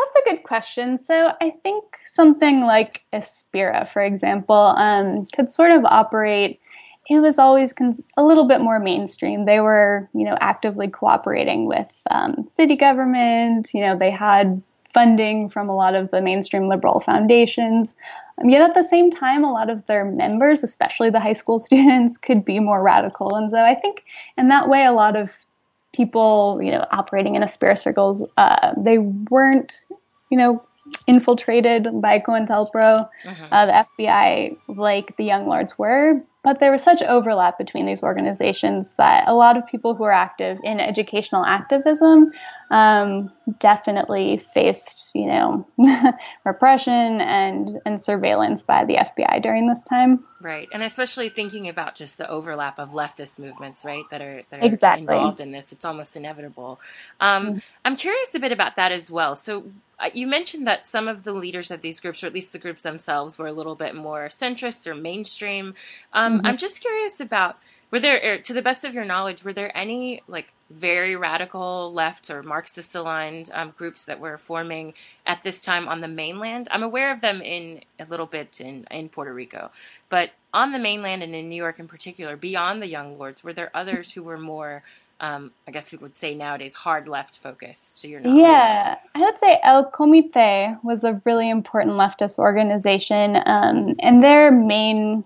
That's a good question. So I think something like Aspira, for example, um, could sort of operate. It was always con- a little bit more mainstream. They were, you know, actively cooperating with um, city government. You know, they had funding from a lot of the mainstream liberal foundations. Um, yet at the same time, a lot of their members, especially the high school <laughs> students, could be more radical. And so I think in that way, a lot of people, you know, operating in a Aspira circles, uh, they weren't, you know, infiltrated by COINTELPRO, mm-hmm. uh, the FBI, like the Young Lords were. But there was such overlap between these organizations that a lot of people who are active in educational activism um, definitely faced, you know, <laughs> repression and and surveillance by the FBI during this time. Right, and especially thinking about just the overlap of leftist movements, right, that are that are exactly. involved in this. It's almost inevitable. Um, mm-hmm. I'm curious a bit about that as well. So you mentioned that some of the leaders of these groups, or at least the groups themselves, were a little bit more centrist or mainstream. Um, mm-hmm. I'm just curious about were there, er, to the best of your knowledge, were there any like very radical left or Marxist aligned um, groups that were forming at this time on the mainland? I'm aware of them in a little bit in in Puerto Rico, but on the mainland and in New York in particular, beyond the Young Lords, were there others who were more um, I guess we would say nowadays, hard left focused So you're not. Yeah, I would say El Comité was a really important leftist organization, um, and their main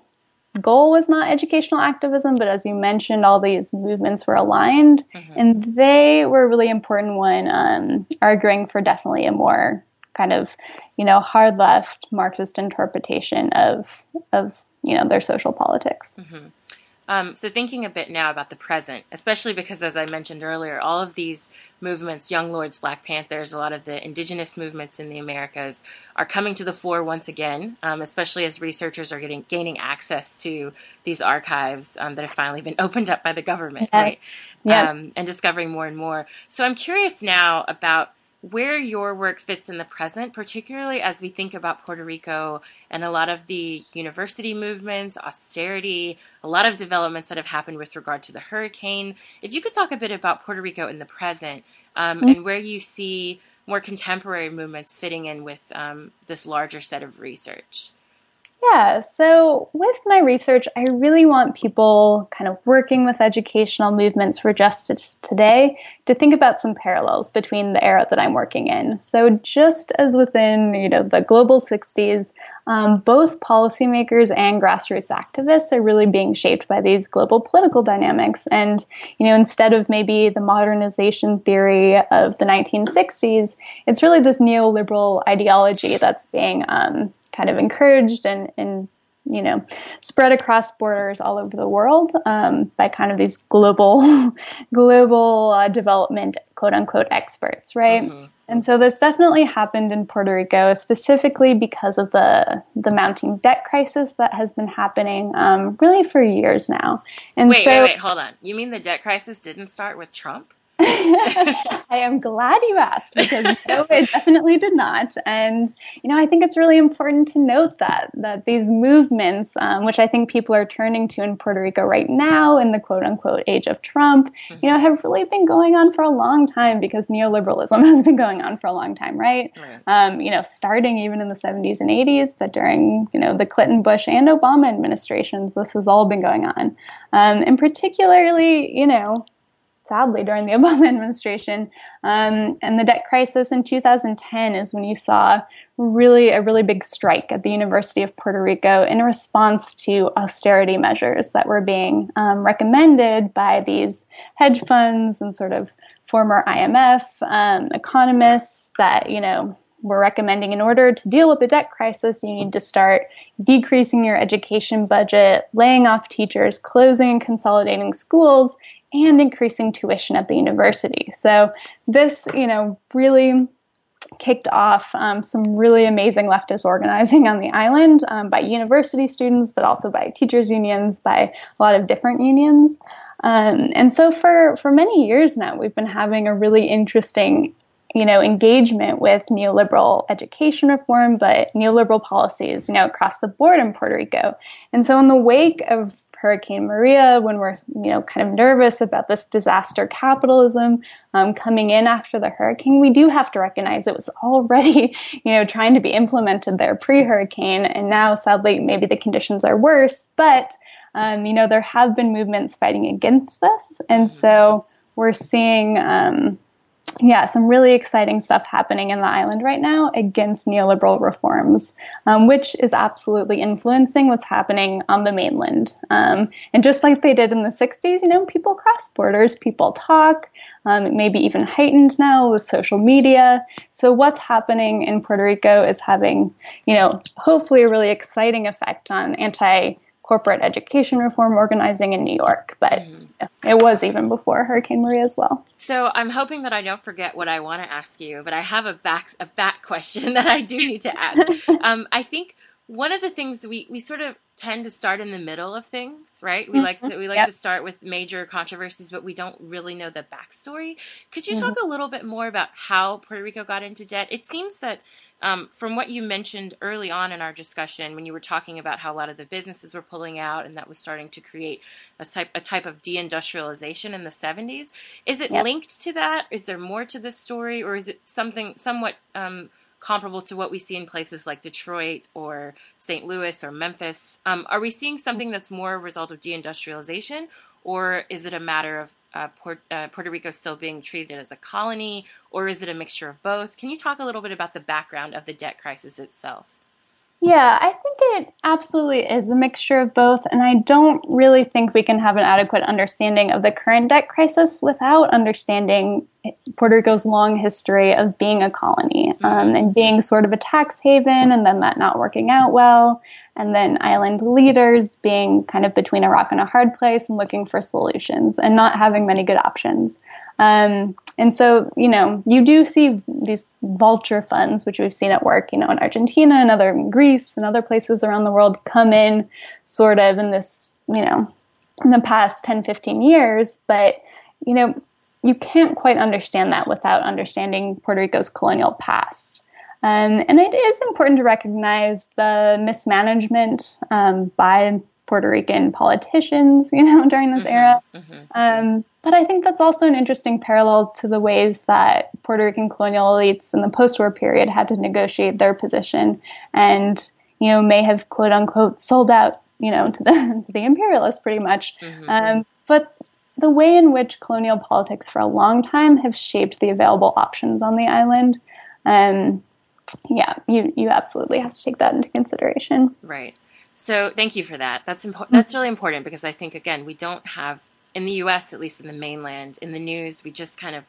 goal was not educational activism, but as you mentioned, all these movements were aligned, mm-hmm. and they were a really important one, um, arguing for definitely a more kind of, you know, hard left Marxist interpretation of of you know their social politics. Mm-hmm. Um, so thinking a bit now about the present, especially because, as I mentioned earlier, all of these movements, Young Lords, Black Panthers, a lot of the indigenous movements in the Americas are coming to the fore once again, um, especially as researchers are getting gaining access to these archives um, that have finally been <laughs> opened up by the government, yes. right? Yep. Um, and discovering more and more. So I'm curious now about where your work fits in the present, particularly as we think about Puerto Rico and a lot of the university movements, austerity, a lot of developments that have happened with regard to the hurricane. If you could talk a bit about Puerto Rico in the present um, mm-hmm. and where you see more contemporary movements fitting in with um, this larger set of research. Yeah, so with my research, I really want people kind of working with educational movements for justice today to think about some parallels between the era that I'm working in. So just as within, you know, the global 60s, um, both policymakers and grassroots activists are really being shaped by these global political dynamics. And, you know, instead of maybe the modernization theory of the 1960s, it's really this neoliberal ideology that's being um, kind of encouraged and, and you know, spread across borders all over the world um, by kind of these global, <laughs> global uh, development quote unquote experts, right? Mm-hmm. And so this definitely happened in Puerto Rico, specifically because of the the mounting debt crisis that has been happening um, really for years now. And wait, so, wait, wait, hold on. You mean the debt crisis didn't start with Trump? <laughs> I am glad you asked because no, it definitely did not. And you know, I think it's really important to note that that these movements, um, which I think people are turning to in Puerto Rico right now, in the quote unquote age of Trump, mm-hmm. you know, have really been going on for a long time because neoliberalism <laughs> has been going on for a long time, right? right. Um, you know, starting even in the 70s and 80s, but during you know the Clinton, Bush, and Obama administrations, this has all been going on. Um, and particularly, you know, sadly during the <laughs> Obama administration. Um, and the debt crisis in 2010 is when you saw really a really big strike at the University of Puerto Rico in response to austerity measures that were being um, recommended by these hedge funds and sort of former IMF um, economists that you know were recommending in order to deal with the debt crisis, you need to start decreasing your education budget, laying off teachers, closing and consolidating schools, and increasing tuition at the university. So this, you know, really kicked off um, some really amazing leftist organizing on the island um, by university students, but also by teachers' unions, by a lot of different unions. Um, and so for, for many years now, we've been having a really interesting you know, engagement with neoliberal education reform, but neoliberal policies, you know, across the board in Puerto Rico. And so in the wake of Hurricane Maria, when we're you know kind of nervous about this disaster capitalism um, coming in after the hurricane, we do have to recognize it was already <laughs> you know trying to be implemented there pre-hurricane, and now sadly maybe the conditions are worse. But um, you know there have been movements fighting against this, and so we're seeing um, yeah, some really exciting stuff happening in the island right now against neoliberal reforms, um, which is absolutely influencing what's happening on the mainland. Um, and just like they did in the 60s, you know, people cross borders, people talk, um, maybe even heightened now with social media. So what's happening in Puerto Rico is having, you know, hopefully a really exciting effect on anti corporate education reform organizing in New York, but mm-hmm. it was even before Hurricane Maria as well. So I'm hoping that I don't forget what I want to ask you, but I have a back a back question <laughs> that I do need to ask. <laughs> um, I think one of the things we we sort of tend to start in the middle of things, right? We mm-hmm. like to we like yep. to start with major controversies, but we don't really know the backstory. Could you mm-hmm. talk a little bit more about how Puerto Rico got into debt? It seems that um, from what you mentioned early on in our discussion, when you were talking about how a lot of the businesses were pulling out and that was starting to create a type a type of deindustrialization in the 70s, is it yep. linked to that? Is there more to this story, or is it something somewhat um, comparable to what we see in places like Detroit or St. Louis or Memphis? Um, are we seeing something that's more a result of deindustrialization, or is it a matter of uh, Port, uh, Puerto Rico still being treated as a colony, or is it a mixture of both? Can you talk a little bit about the background of the debt crisis itself? Yeah, I think it absolutely is a mixture of both. And I don't really think we can have an adequate understanding of the current debt crisis without understanding Puerto Rico's long history of being a colony mm-hmm. um, and being sort of a tax haven and then that not working out well. And then island leaders being kind of between a rock and a hard place and looking for solutions and not having many good options. Um, and so, you know, you do see these vulture funds, which we've seen at work, you know, in Argentina and other Greece and other places around the world come in sort of in this, you know, in the past 10, 15 years. But, you know, you can't quite understand that without understanding Puerto Rico's colonial past. Um, and it is important to recognize the mismanagement um, by Puerto Rican politicians, <laughs> you know, during this mm-hmm, era. Mm-hmm. Um, but I think that's also an interesting parallel to the ways that Puerto Rican colonial elites in the post-war period had to negotiate their position, and you know, may have quote unquote sold out, you know, to the <laughs> to the imperialists pretty much. Mm-hmm. Um, but the way in which colonial politics for a long time have shaped the available options on the island. Um, yeah, you you absolutely have to take that into consideration. Right. So thank you for that. That's important. Mm. That's really important because I think again we don't have in the U.S. at least in the mainland in the news we just kind of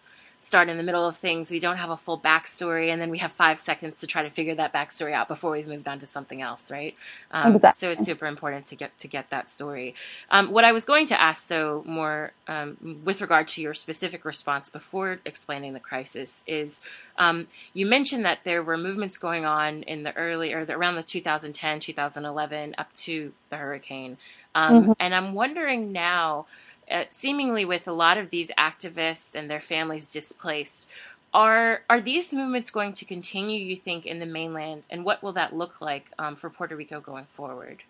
start in the middle of things. We don't have a full backstory, and then we have five seconds to try to figure that backstory out before we've moved on to something else, right? Um, exactly. So it's super important to get to get that story. Um, what I was going to ask, though, more um, with regard to your specific response before explaining the crisis, is um, you mentioned that there were movements going on in the early or the, around the 2010, 2011, up to the hurricane, um, mm-hmm. and I'm wondering now uh, seemingly with a lot of these activists and their families displaced. Are are these movements going to continue? You think in the mainland, and what will that look like um, for Puerto Rico going forward?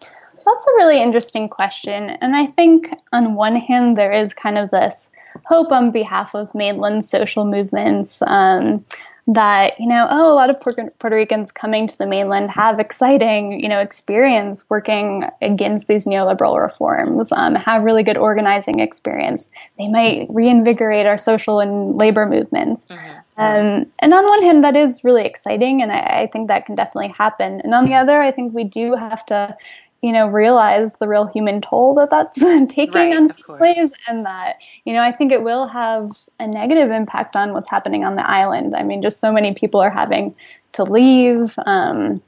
That's a really interesting question, and I think on one hand there is kind of this hope on behalf of mainland social movements. Um, that you know oh a lot of Puerto, Ricans coming to the mainland have exciting you know experience working against these neoliberal reforms um, have really good organizing experience. They might reinvigorate our social and labor movements. Mm-hmm. um, and on one hand that is really exciting and I, I think that can definitely happen. And on the other I think we do have to you know, realize the real human toll that that's <laughs> taking right, on families, and that, you know, I think it will have a negative impact on what's happening on the island. I mean, just so many people are having to leave. Um,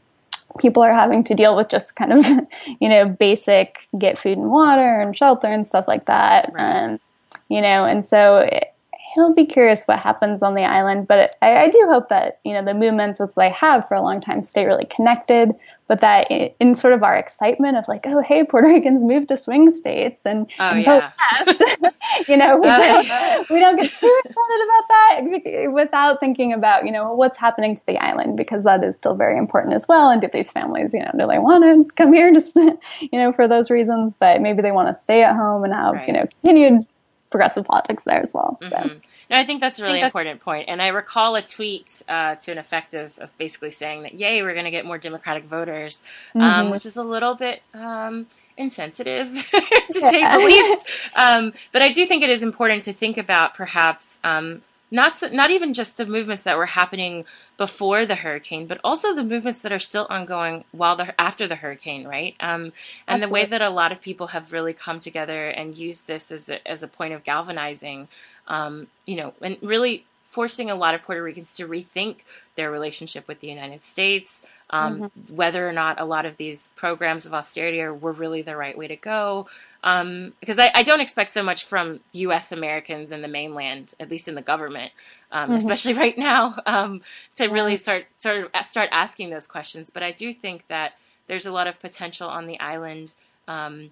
people are having to deal with just kind of, <laughs> you know, basic get food and water and shelter and stuff like that. Right. Um, you know, and so it, I'll be curious what happens on the island, but I, I, do hope that you know the movements as they have for a long time stay really connected, but that in sort of our excitement of like, oh, hey, Puerto Ricans moved to swing states and, oh, and yeah. vote <laughs> you know, we, don't, we don't get too excited about that without thinking about, you know, what's happening to the island because that is still very important as well. And do these families, you know, do they want to come here just, <laughs> you know, for those reasons, but maybe they want to stay at home and have, right. you know, continued progressive politics there as well. Mm-hmm. I think that's a really important point. And I recall a tweet uh, to an effect of, of, basically saying that, yay, we're going to get more Democratic voters, um, mm-hmm. um, which is a little bit um, insensitive, <laughs> to yeah. say the least. Um, but I do think it is important to think about perhaps um, not so, not even just the movements that were happening before the hurricane, but also the movements that are still ongoing while the after the hurricane, right? Um, and Absolutely. the way that a lot of people have really come together and used this as a, as a point of galvanizing, um, you know, and really forcing a lot of Puerto Ricans to rethink their relationship with the United States, um, mm-hmm. whether or not a lot of these programs of austerity are, were really the right way to go. Um, because I, I, don't expect so much from U.S. Americans in the mainland, at least in the government, um, mm-hmm. especially <laughs> right now, um, to really start sort of start asking those questions. But I do think that there's a lot of potential on the island um,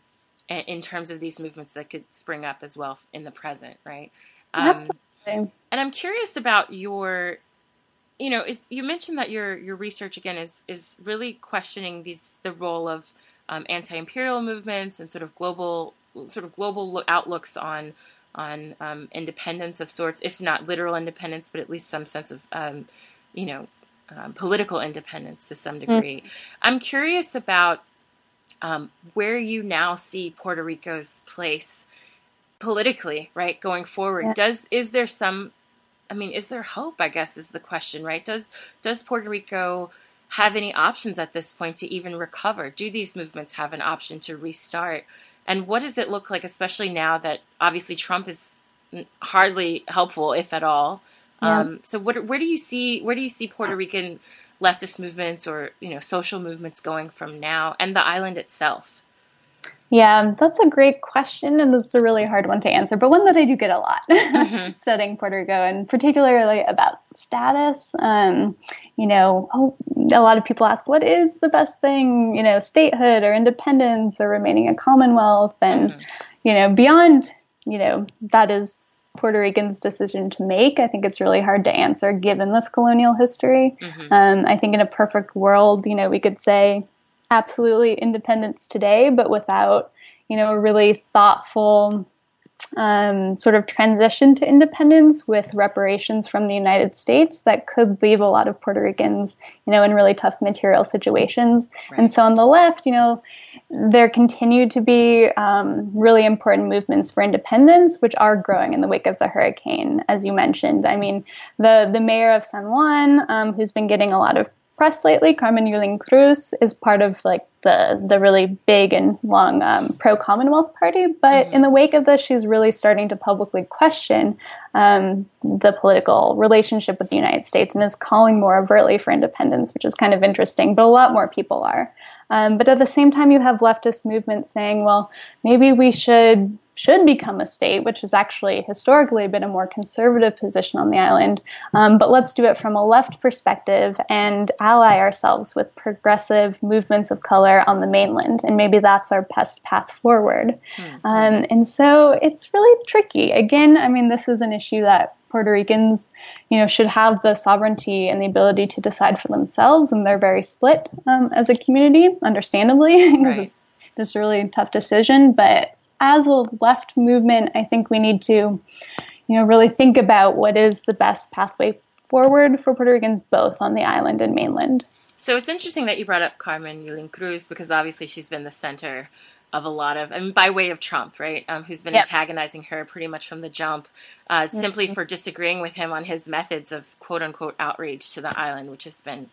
in terms of these movements that could spring up as well in the present, right? Um, Absolutely. And I'm curious about your you know, you mentioned that your your research again is is really questioning these the role of um, anti-imperial movements and sort of global sort of global outlooks on on um, independence of sorts, if not literal independence, but at least some sense of um, you know um, political independence to some degree. Mm-hmm. I'm curious about um, where you now see Puerto Rico's place politically, right, going forward. Yeah. Does is there some I mean, is there hope? I guess is the question, right? Does does Puerto Rico have any options at this point to even recover? Do these movements have an option to restart? And what does it look like, especially now that obviously Trump is hardly helpful, if at all? Yeah. Um, so, what, where do you see where do you see Puerto Rican leftist movements or you know social movements going from now, and the island itself? Yeah, that's a great question, and it's a really hard one to answer, but one that I do get a lot mm-hmm. <laughs> studying Puerto Rico, and particularly about status. Um, you know, oh, a lot of people ask, what is the best thing? You know, statehood or independence or remaining a Commonwealth, and mm-hmm. you know, beyond, you know, that is Puerto Ricans' decision to make. I think it's really hard to answer given this colonial history. Mm-hmm. Um, I think in a perfect world, you know, we could say absolutely independence today, but without, you know, a really thoughtful um, sort of transition to independence with reparations from the United States that could leave a lot of Puerto Ricans, you know, in really tough material situations. Right. And so on the left, you know, there continue to be um, really important movements for independence, which are growing in the wake of the hurricane, as you mentioned. I mean, the the mayor of San Juan, um, who's been getting a lot of press lately, Carmen Yulín Cruz is part of like the the really big and long um, pro Commonwealth Party. But mm-hmm. in the wake of this, she's really starting to publicly question um, the political relationship with the United States and is calling more overtly for independence, which is kind of interesting. But a lot more people are. Um, but at the same time, you have leftist movements saying, well, maybe we should should become a state, which has actually historically been a more conservative position on the island. Um, but let's do it from a left perspective and ally ourselves with progressive movements of color on the mainland. And maybe that's our best path forward. Mm-hmm. Um, and so it's really tricky. Again, I mean, this is an issue that Puerto Ricans, you know, should have the sovereignty and the ability to decide for themselves, and they're very split um, as a community, understandably, <laughs> because right. it's just a really tough decision. But as a left movement, I think we need to, you know, really think about what is the best pathway forward for Puerto Ricans both on the island and mainland. So it's interesting that you brought up Carmen Yulín Cruz because obviously she's been the center of a lot of, I mean, by way of Trump, right? Um, who's been yep. antagonizing her pretty much from the jump, uh, mm-hmm. simply for disagreeing with him on his methods of quote unquote outrage to the island, which has been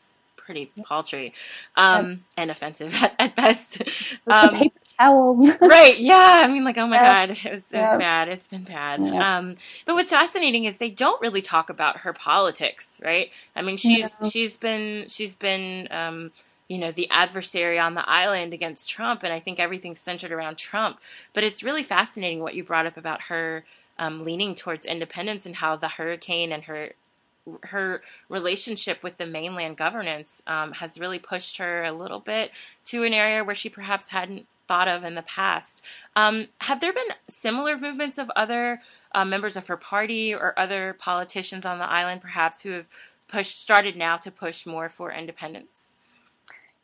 pretty paltry um, and offensive at, <laughs> at best. Um, paper towels. <laughs> right. Yeah. I mean, like, oh my yeah. God, it was, it was bad. It's been bad. Yeah. Um, but what's fascinating is they don't really talk about her politics, right? I mean, she's, she's been, she's been, um, you know, the adversary on the island against Trump. And I think everything's centered around Trump. But it's really fascinating what you brought up about her um, leaning towards independence and how the hurricane and her her relationship with the mainland governance um, has really pushed her a little bit to an area where she perhaps hadn't thought of in the past. Um, have there been similar movements of other uh, members of her party or other politicians on the island, perhaps, who have pushed started now to push more for independence?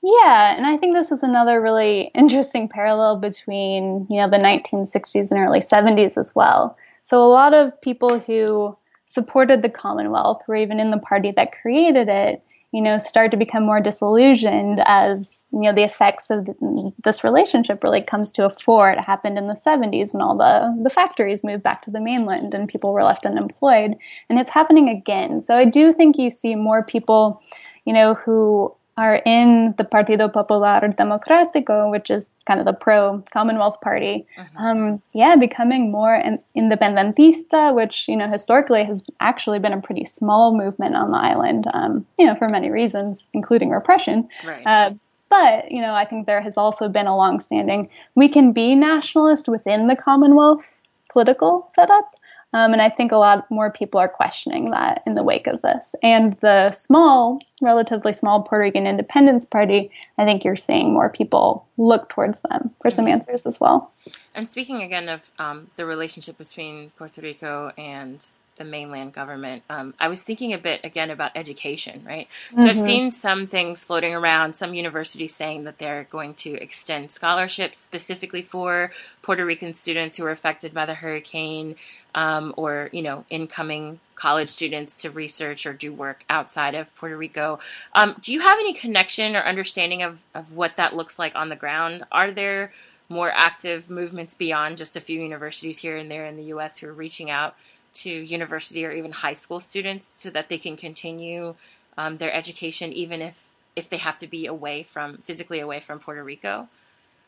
Yeah, and I think this is another really interesting parallel between you know the 1960s and early 70s as well. So a lot of people who supported the Commonwealth, or even in the party that created it, you know, start to become more disillusioned as you know the effects of this relationship really comes to a fore. It happened in the 70s when all the the factories moved back to the mainland and people were left unemployed, and it's happening again. So I do think you see more people, you know, who are in the Partido Popular Democrático, which is kind of the pro Commonwealth Party, mm-hmm. um, yeah, becoming more an independentista, which you know historically has actually been a pretty small movement on the island, um, you know, for many reasons, including repression. Right. Uh, but you know, I think there has also been a longstanding. We can be nationalist within the Commonwealth political setup, um, and I think a lot more people are questioning that in the wake of this. And the small, relatively small Puerto Rican Independence Party, I think you're seeing more people look towards them for some mm-hmm. answers as well. And speaking again of um, the relationship between Puerto Rico and the mainland government. Um, I was thinking a bit again about education, right? Mm-hmm. So I've mm-hmm. seen some things floating around, some universities saying that they're going to extend scholarships specifically for Puerto Rican students who are affected by the hurricane, um, or you know, incoming college students to research or do work outside of Puerto Rico. Um, do you have any connection or understanding of, of what that looks like on the ground? Are there more active movements beyond just a few universities here and there in the U.S. who are reaching out to university or even high school students so that they can continue um, their education even if if they have to be away from physically away from Puerto Rico?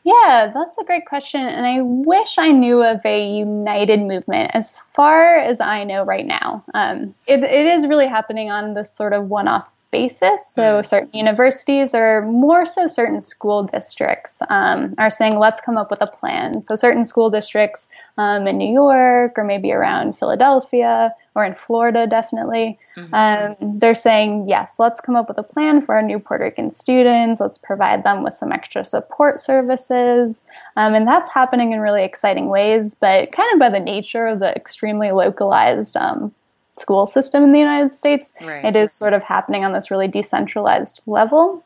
Yeah, that's a great question. And I wish I knew of a united movement. As far as I know right now, um, it, it is really happening on this sort of one off basis. So mm. certain universities or more so certain school districts um, are saying, let's come up with a plan. So certain school districts um, in New York or maybe around Philadelphia or in Florida, definitely, mm-hmm. um, they're saying, yes, let's come up with a plan for our new Puerto Rican students. Let's provide them with some extra support services. Um, and that's happening in really exciting ways, but kind of by the nature of the extremely localized um, school system in the United States. Right. It is sort of happening on this really decentralized level.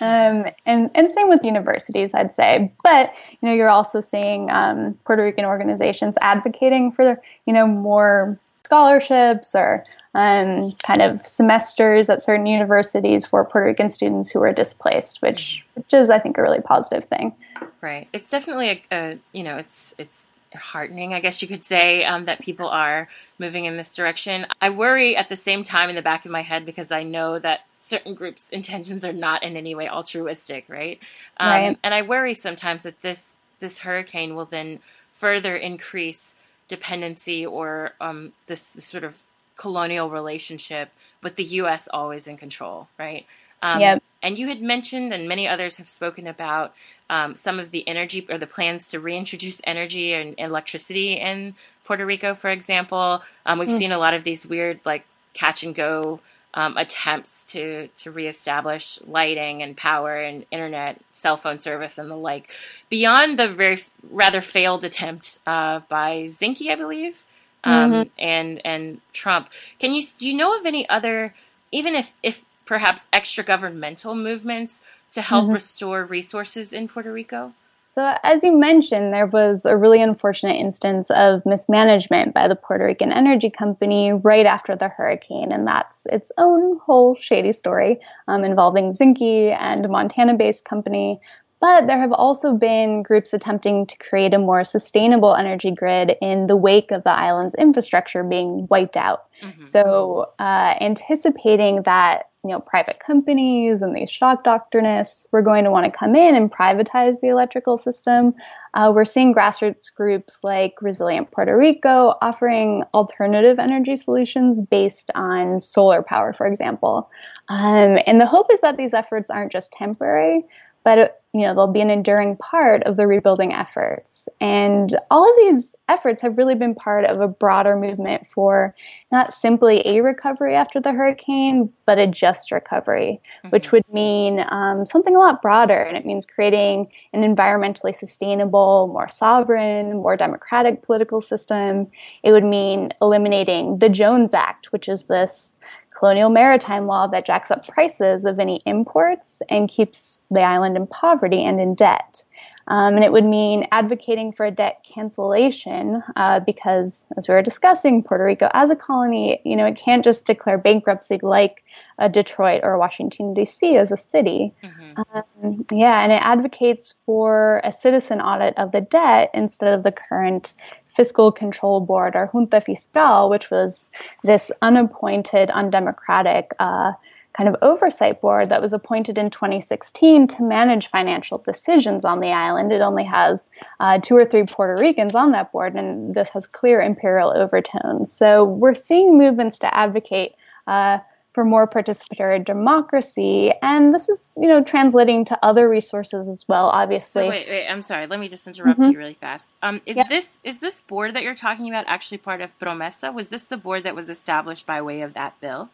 Um, and, and same with universities, I'd say. But, you know, you're also seeing um, Puerto Rican organizations advocating for, you know, more scholarships or um, kind of semesters at certain universities for Puerto Rican students who are displaced, which, which is, I think, a really positive thing. Right. It's definitely a, a you know, it's, it's, heartening, I guess you could say, um, that people are moving in this direction. I worry at the same time in the back of my head because I know that certain groups' intentions are not in any way altruistic, right? Um, right. And I worry sometimes that this this hurricane will then further increase dependency or um, this, this, sort of colonial relationship with the U.S. always in control, right? Um, yep. And you had mentioned, and many others have spoken about um, some of the energy or the plans to reintroduce energy and electricity in Puerto Rico, for example. Um, we've mm. seen a lot of these weird, like catch and go um, attempts to to reestablish lighting and power and internet, cell phone service, and the like. Beyond the very rather failed attempt uh, by Zinke, I believe, um, mm-hmm. and and Trump. Can you do you know of any other, even if if perhaps extra governmental movements to help mm-hmm. restore resources in Puerto Rico? So, as you mentioned, there was a really unfortunate instance of mismanagement by the Puerto Rican Energy Company right after the hurricane, and that's its own whole shady story um, involving Zinke and a Montana based company. But there have also been groups attempting to create a more sustainable energy grid in the wake of the island's infrastructure being wiped out. Mm-hmm. So, uh, anticipating that you know, private companies and these shock doctrinists were going to want to come in and privatize the electrical system. Uh, we're seeing grassroots groups like Resilient Puerto Rico offering alternative energy solutions based on solar power, for example. Um, and the hope is that these efforts aren't just temporary, but you know they'll be an enduring part of the rebuilding efforts. And all of these efforts have really been part of a broader movement for not simply a recovery after the hurricane but a just recovery mm-hmm. which would mean um, something a lot broader. And it means creating an environmentally sustainable more sovereign more democratic political system. It would mean eliminating the jones act which is this colonial maritime law that jacks up prices of any imports and keeps the island in poverty and in debt. Um, and it would mean advocating for a debt cancellation uh, because, as we were discussing, Puerto Rico as a colony, you know, it can't just declare bankruptcy like a Detroit or Washington, D.C. as a city. Mm-hmm. Um, yeah, and it advocates for a citizen audit of the debt instead of the current Fiscal Control Board, or Junta Fiscal, which was this unappointed, undemocratic uh, kind of oversight board that was appointed in 2016 to manage financial decisions on the island. It only has uh, two or three Puerto Ricans on that board, and this has clear imperial overtones. So we're seeing movements to advocate. Uh, for more participatory democracy. And this is, you know, translating to other resources as well, obviously. So wait, wait, I'm sorry. Let me just interrupt mm-hmm. you really fast. Um, is yeah. this is this board that you're talking about actually part of Promesa? Was this the board that was established by way of that bill?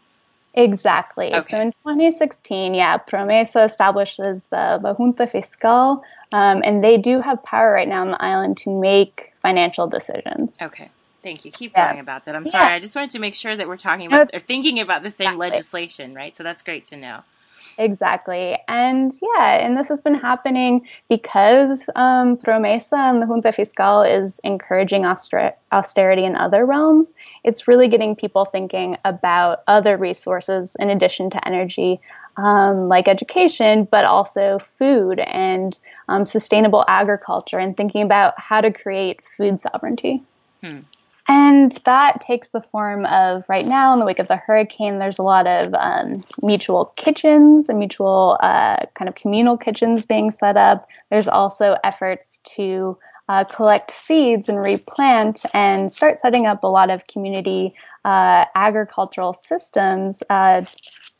Exactly. Okay. So in 2016, yeah, Promesa establishes the, the Junta Fiscal, um, and they do have power right now on the island to make financial decisions. Okay. Thank you. Keep yeah. going about that. I'm sorry. I just wanted to make sure that we're talking about or thinking about the same exactly. legislation, right? So that's great to know. Exactly. And yeah, and this has been happening because um, Promesa and the Junta Fiscal is encouraging auster- austerity in other realms. It's really getting people thinking about other resources in addition to energy, um, like education, but also food and um, sustainable agriculture, and thinking about how to create food sovereignty. Hmm. And that takes the form of right now, in the wake of the hurricane, there's a lot of um, mutual kitchens and mutual uh, kind of communal kitchens being set up. There's also efforts to uh, collect seeds and replant and start setting up a lot of community uh, agricultural systems uh,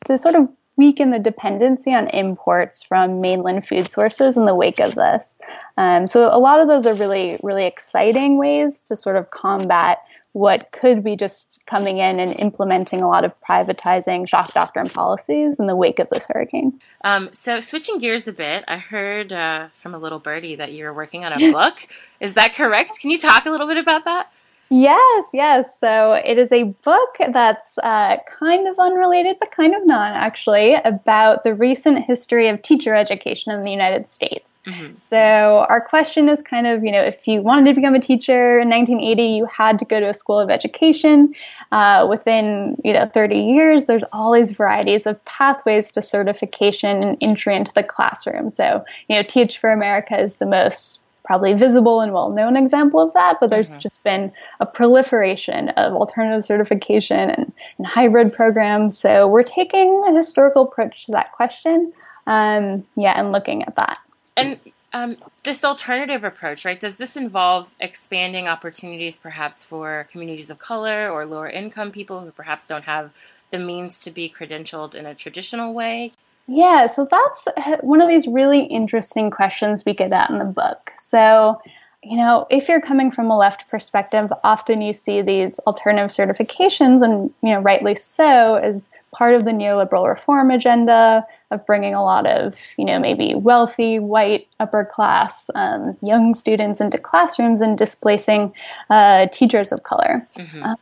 to sort of weaken the dependency on imports from mainland food sources in the wake of this. Um, so a lot of those are really, really exciting ways to sort of combat what could be just coming in and implementing a lot of privatizing shock doctrine policies in the wake of this hurricane. Um, so, switching gears a bit, I heard uh, from a little birdie that you're working on a book. <laughs> Is that correct? Can you talk a little bit about that? Yes, yes. So it is a book that's uh, kind of unrelated, but kind of not actually, about the recent history of teacher education in the United States. Mm-hmm. So our question is kind of, you know, if you wanted to become a teacher in 1980, you had to go to a school of education. Uh, within, you know, 30 years, there's all these varieties of pathways to certification and entry into the classroom. So, you know, Teach for America is the most probably visible and well known example of that, but there's mm-hmm. just been a proliferation of alternative certification and, and, hybrid programs. So we're taking a historical approach to that question. Um, yeah, and looking at that. And um, this alternative approach, right? Does this involve expanding opportunities perhaps for communities of color or lower income people who perhaps don't have the means to be credentialed in a traditional way? Yeah, so that's uh, one of these really interesting questions we get at in the book. So, you know, if you're coming from a left perspective, often you see these alternative certifications, and, you know, rightly so, as part of the neoliberal reform agenda of bringing a lot of, you know, maybe wealthy, white, upper class um, young students into classrooms and displacing uh, teachers of color. Mm-hmm. Uh,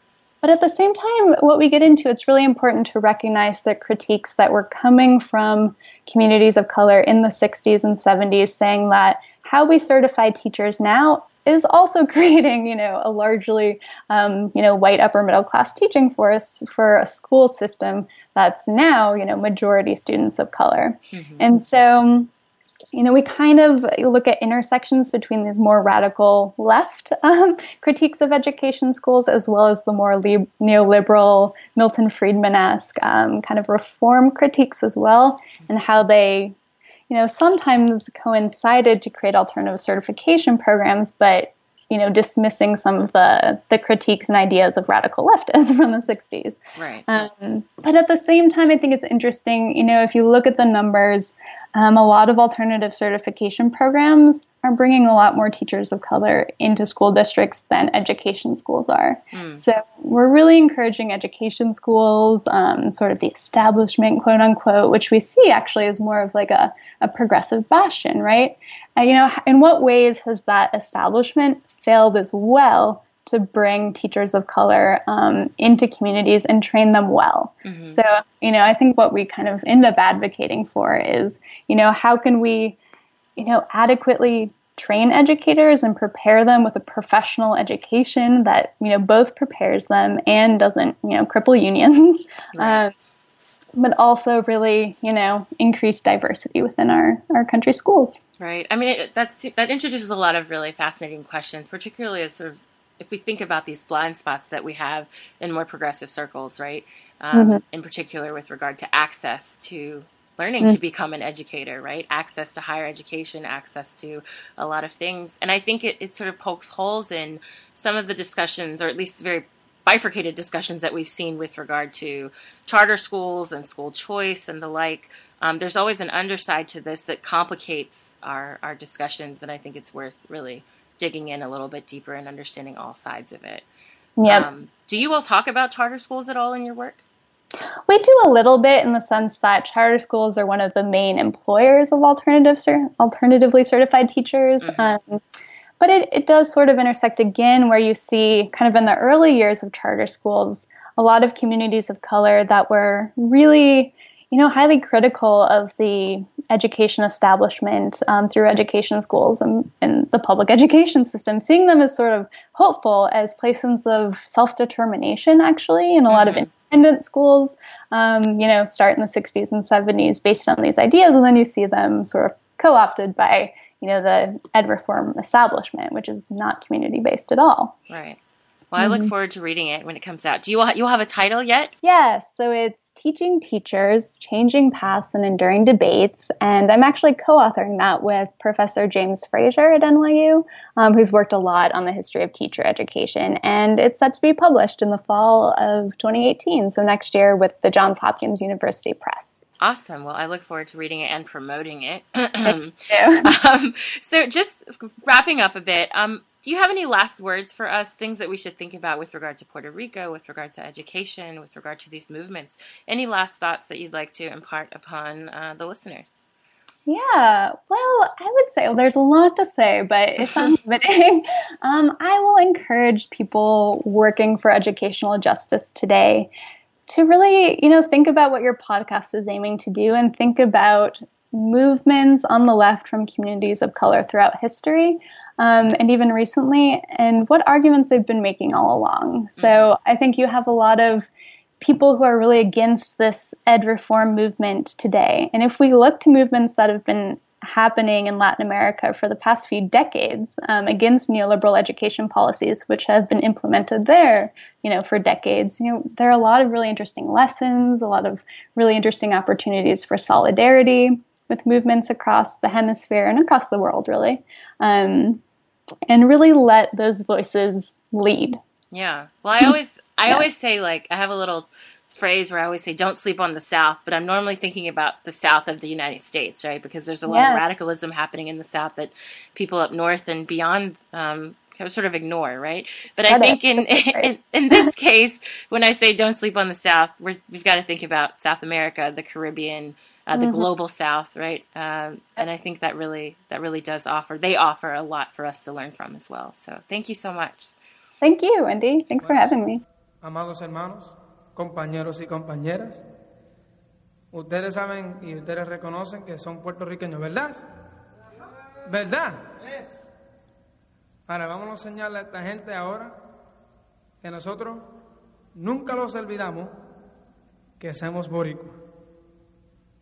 but at the same time, what we get into, it's really important to recognize the critiques that were coming from communities of color in the 60s and 70s saying that how we certify teachers now is also <laughs> creating, you know, a largely, um, you know, white upper middle class teaching force for a school system that's now, you know, majority students of color. Mm-hmm. And so, you know, we kind of look at intersections between these more radical left um, <laughs> critiques of education schools as well as the more li- neoliberal, Milton Friedman esque um, kind of reform critiques as well, and how they, you know, sometimes coincided to create alternative certification programs, but you know, dismissing some of the the critiques and ideas of radical leftists <laughs> from the 60s. Right. Um, but at the same time, I think it's interesting, you know, if you look at the numbers, um, a lot of alternative certification programs are bringing a lot more teachers of color into school districts than education schools are. Mm. So we're really encouraging education schools, um, sort of the establishment, quote unquote, which we see actually as more of like a, a progressive bastion, right? Uh, you know, in what ways has that establishment failed as well to bring teachers of color um, into communities and train them well. Mm-hmm. So, you know, I think what we kind of end up advocating for is, you know, how can we, you know, adequately train educators and prepare them with a professional education that, you know, both prepares them and doesn't, you know, cripple unions. <laughs> Right. Um, but also really, you know, increase diversity within our, our country schools. Right. I mean, it, that's, that introduces a lot of really fascinating questions, particularly as sort of if we think about these blind spots that we have in more progressive circles, right? Um, mm-hmm. In particular, with regard to access to learning mm-hmm. to become an educator, right? Access to higher education, access to a lot of things. And I think it, it sort of pokes holes in some of the discussions, or at least very bifurcated discussions that we've seen with regard to charter schools and school choice and the like. Um, there's always an underside to this that complicates our, our discussions, and I think it's worth really digging in a little bit deeper and understanding all sides of it. Yeah. Um, do you all talk about charter schools at all in your work? We do a little bit in the sense that charter schools are one of the main employers of alternative, alternatively certified teachers. Mm-hmm. Um, but it, it does sort of intersect again where you see kind of in the early years of charter schools, a lot of communities of color that were really you know, highly critical of the education establishment um, through education schools and, and, the public <laughs> education system, seeing them as sort of hopeful as places of self determination, actually, in a lot of mm-hmm. independent schools, um, you know, start in the 60s and 70s based on these ideas. And then you see them sort of co opted by, you know, the ed reform establishment, which is not community based at all. Right. Well, I look mm-hmm. forward to reading it when it comes out. Do you you have a title yet? Yes. So it's Teaching Teachers: Changing Paths and Enduring Debates, and I'm actually co-authoring that with Professor James Fraser at NYU, um, who's worked a lot on the history of teacher education, and it's set to be published in the fall of 2018, so next year with the Johns Hopkins University Press. Awesome. Well, I look forward to reading it and promoting it. <clears throat> <laughs> um, so, just wrapping up a bit, um, do you have any last words for us? Things that we should think about with regard to Puerto Rico, with regard to education, with regard to these movements? Any last thoughts that you'd like to impart upon uh, the listeners? Yeah, well, I would say well, there's a lot to say, but if I'm <laughs> limiting, um, I will encourage people working for educational justice today to really, you know, think about what your podcast is aiming to do and think about movements on the left from communities of color throughout history um, and even recently, and what arguments they've been making all along. So mm-hmm. I think you have a lot of people who are really against this ed reform movement today. And if we look to movements that have been happening in Latin America for the past few decades um, against neoliberal education policies, which have been implemented there, you know, for decades. You know, there are a lot of really interesting lessons, a lot of really interesting opportunities for solidarity with movements across the hemisphere and across the world, really, um, and really let those voices lead. Yeah. Well, I always, <laughs> I yeah. always say like I have a little phrase where I always say don't sleep on the South, but I'm normally thinking about the South of the United States, right? Because there's a lot yeah. of radicalism happening in the South that people up north and beyond um, sort of ignore, right? But I think in, <laughs> in, in this case, when I say don't sleep on the South, we have got to think about South America, the Caribbean, uh, the mm-hmm. global South, right? Um, and I think that really that really does offer they offer a lot for us to learn from as well. So thank you so much. Thank you, Wendy. Thanks for having me. Amados hermanos, compañeros y compañeras, ustedes saben y ustedes reconocen que son puertorriqueños, ¿verdad? ¿Verdad? Ahora vamos a enseñarle a esta gente ahora que nosotros nunca los olvidamos que somos boricuas.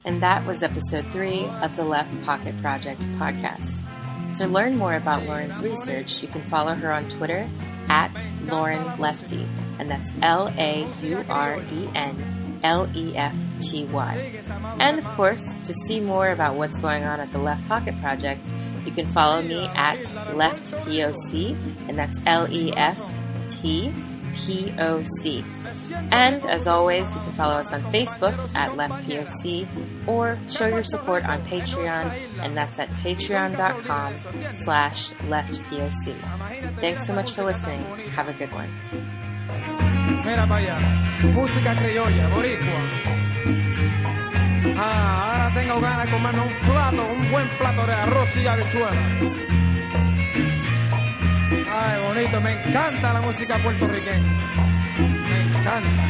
And that was episode three of the Left Pocket Project podcast. To learn more about Lauren's research, you can follow her on Twitter at Lauren Lefty, and that's L A U R E N L E F T Y. And of course, to see more about what's going on at the Left Pocket Project, you can follow me at Left POC, and that's L E F T POC. And as always, you can follow us on Facebook at Left POC or show your support on Patreon, and that's at patreon.com slash Left POC. Thanks so much for listening. Have a good one. Ah, ahora tengo ganas de comerme un plato, un buen plato de arroz y habichuela. Ay, bonito, me encanta la música puertorriqueña. me encanta.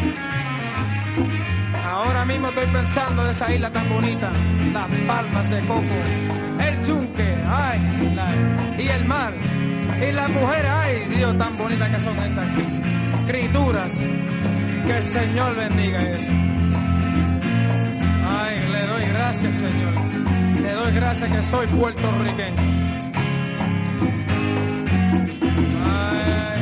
Ahora mismo estoy pensando en esa isla tan bonita, las palmas de coco, el chunque, ay, y el mar, y las mujeres, ay, Dios, tan bonitas que son esas criaturas. Que el Señor bendiga eso. Ay, le doy gracias, Señor. Le doy gracias que soy puertorriqueño. Ay.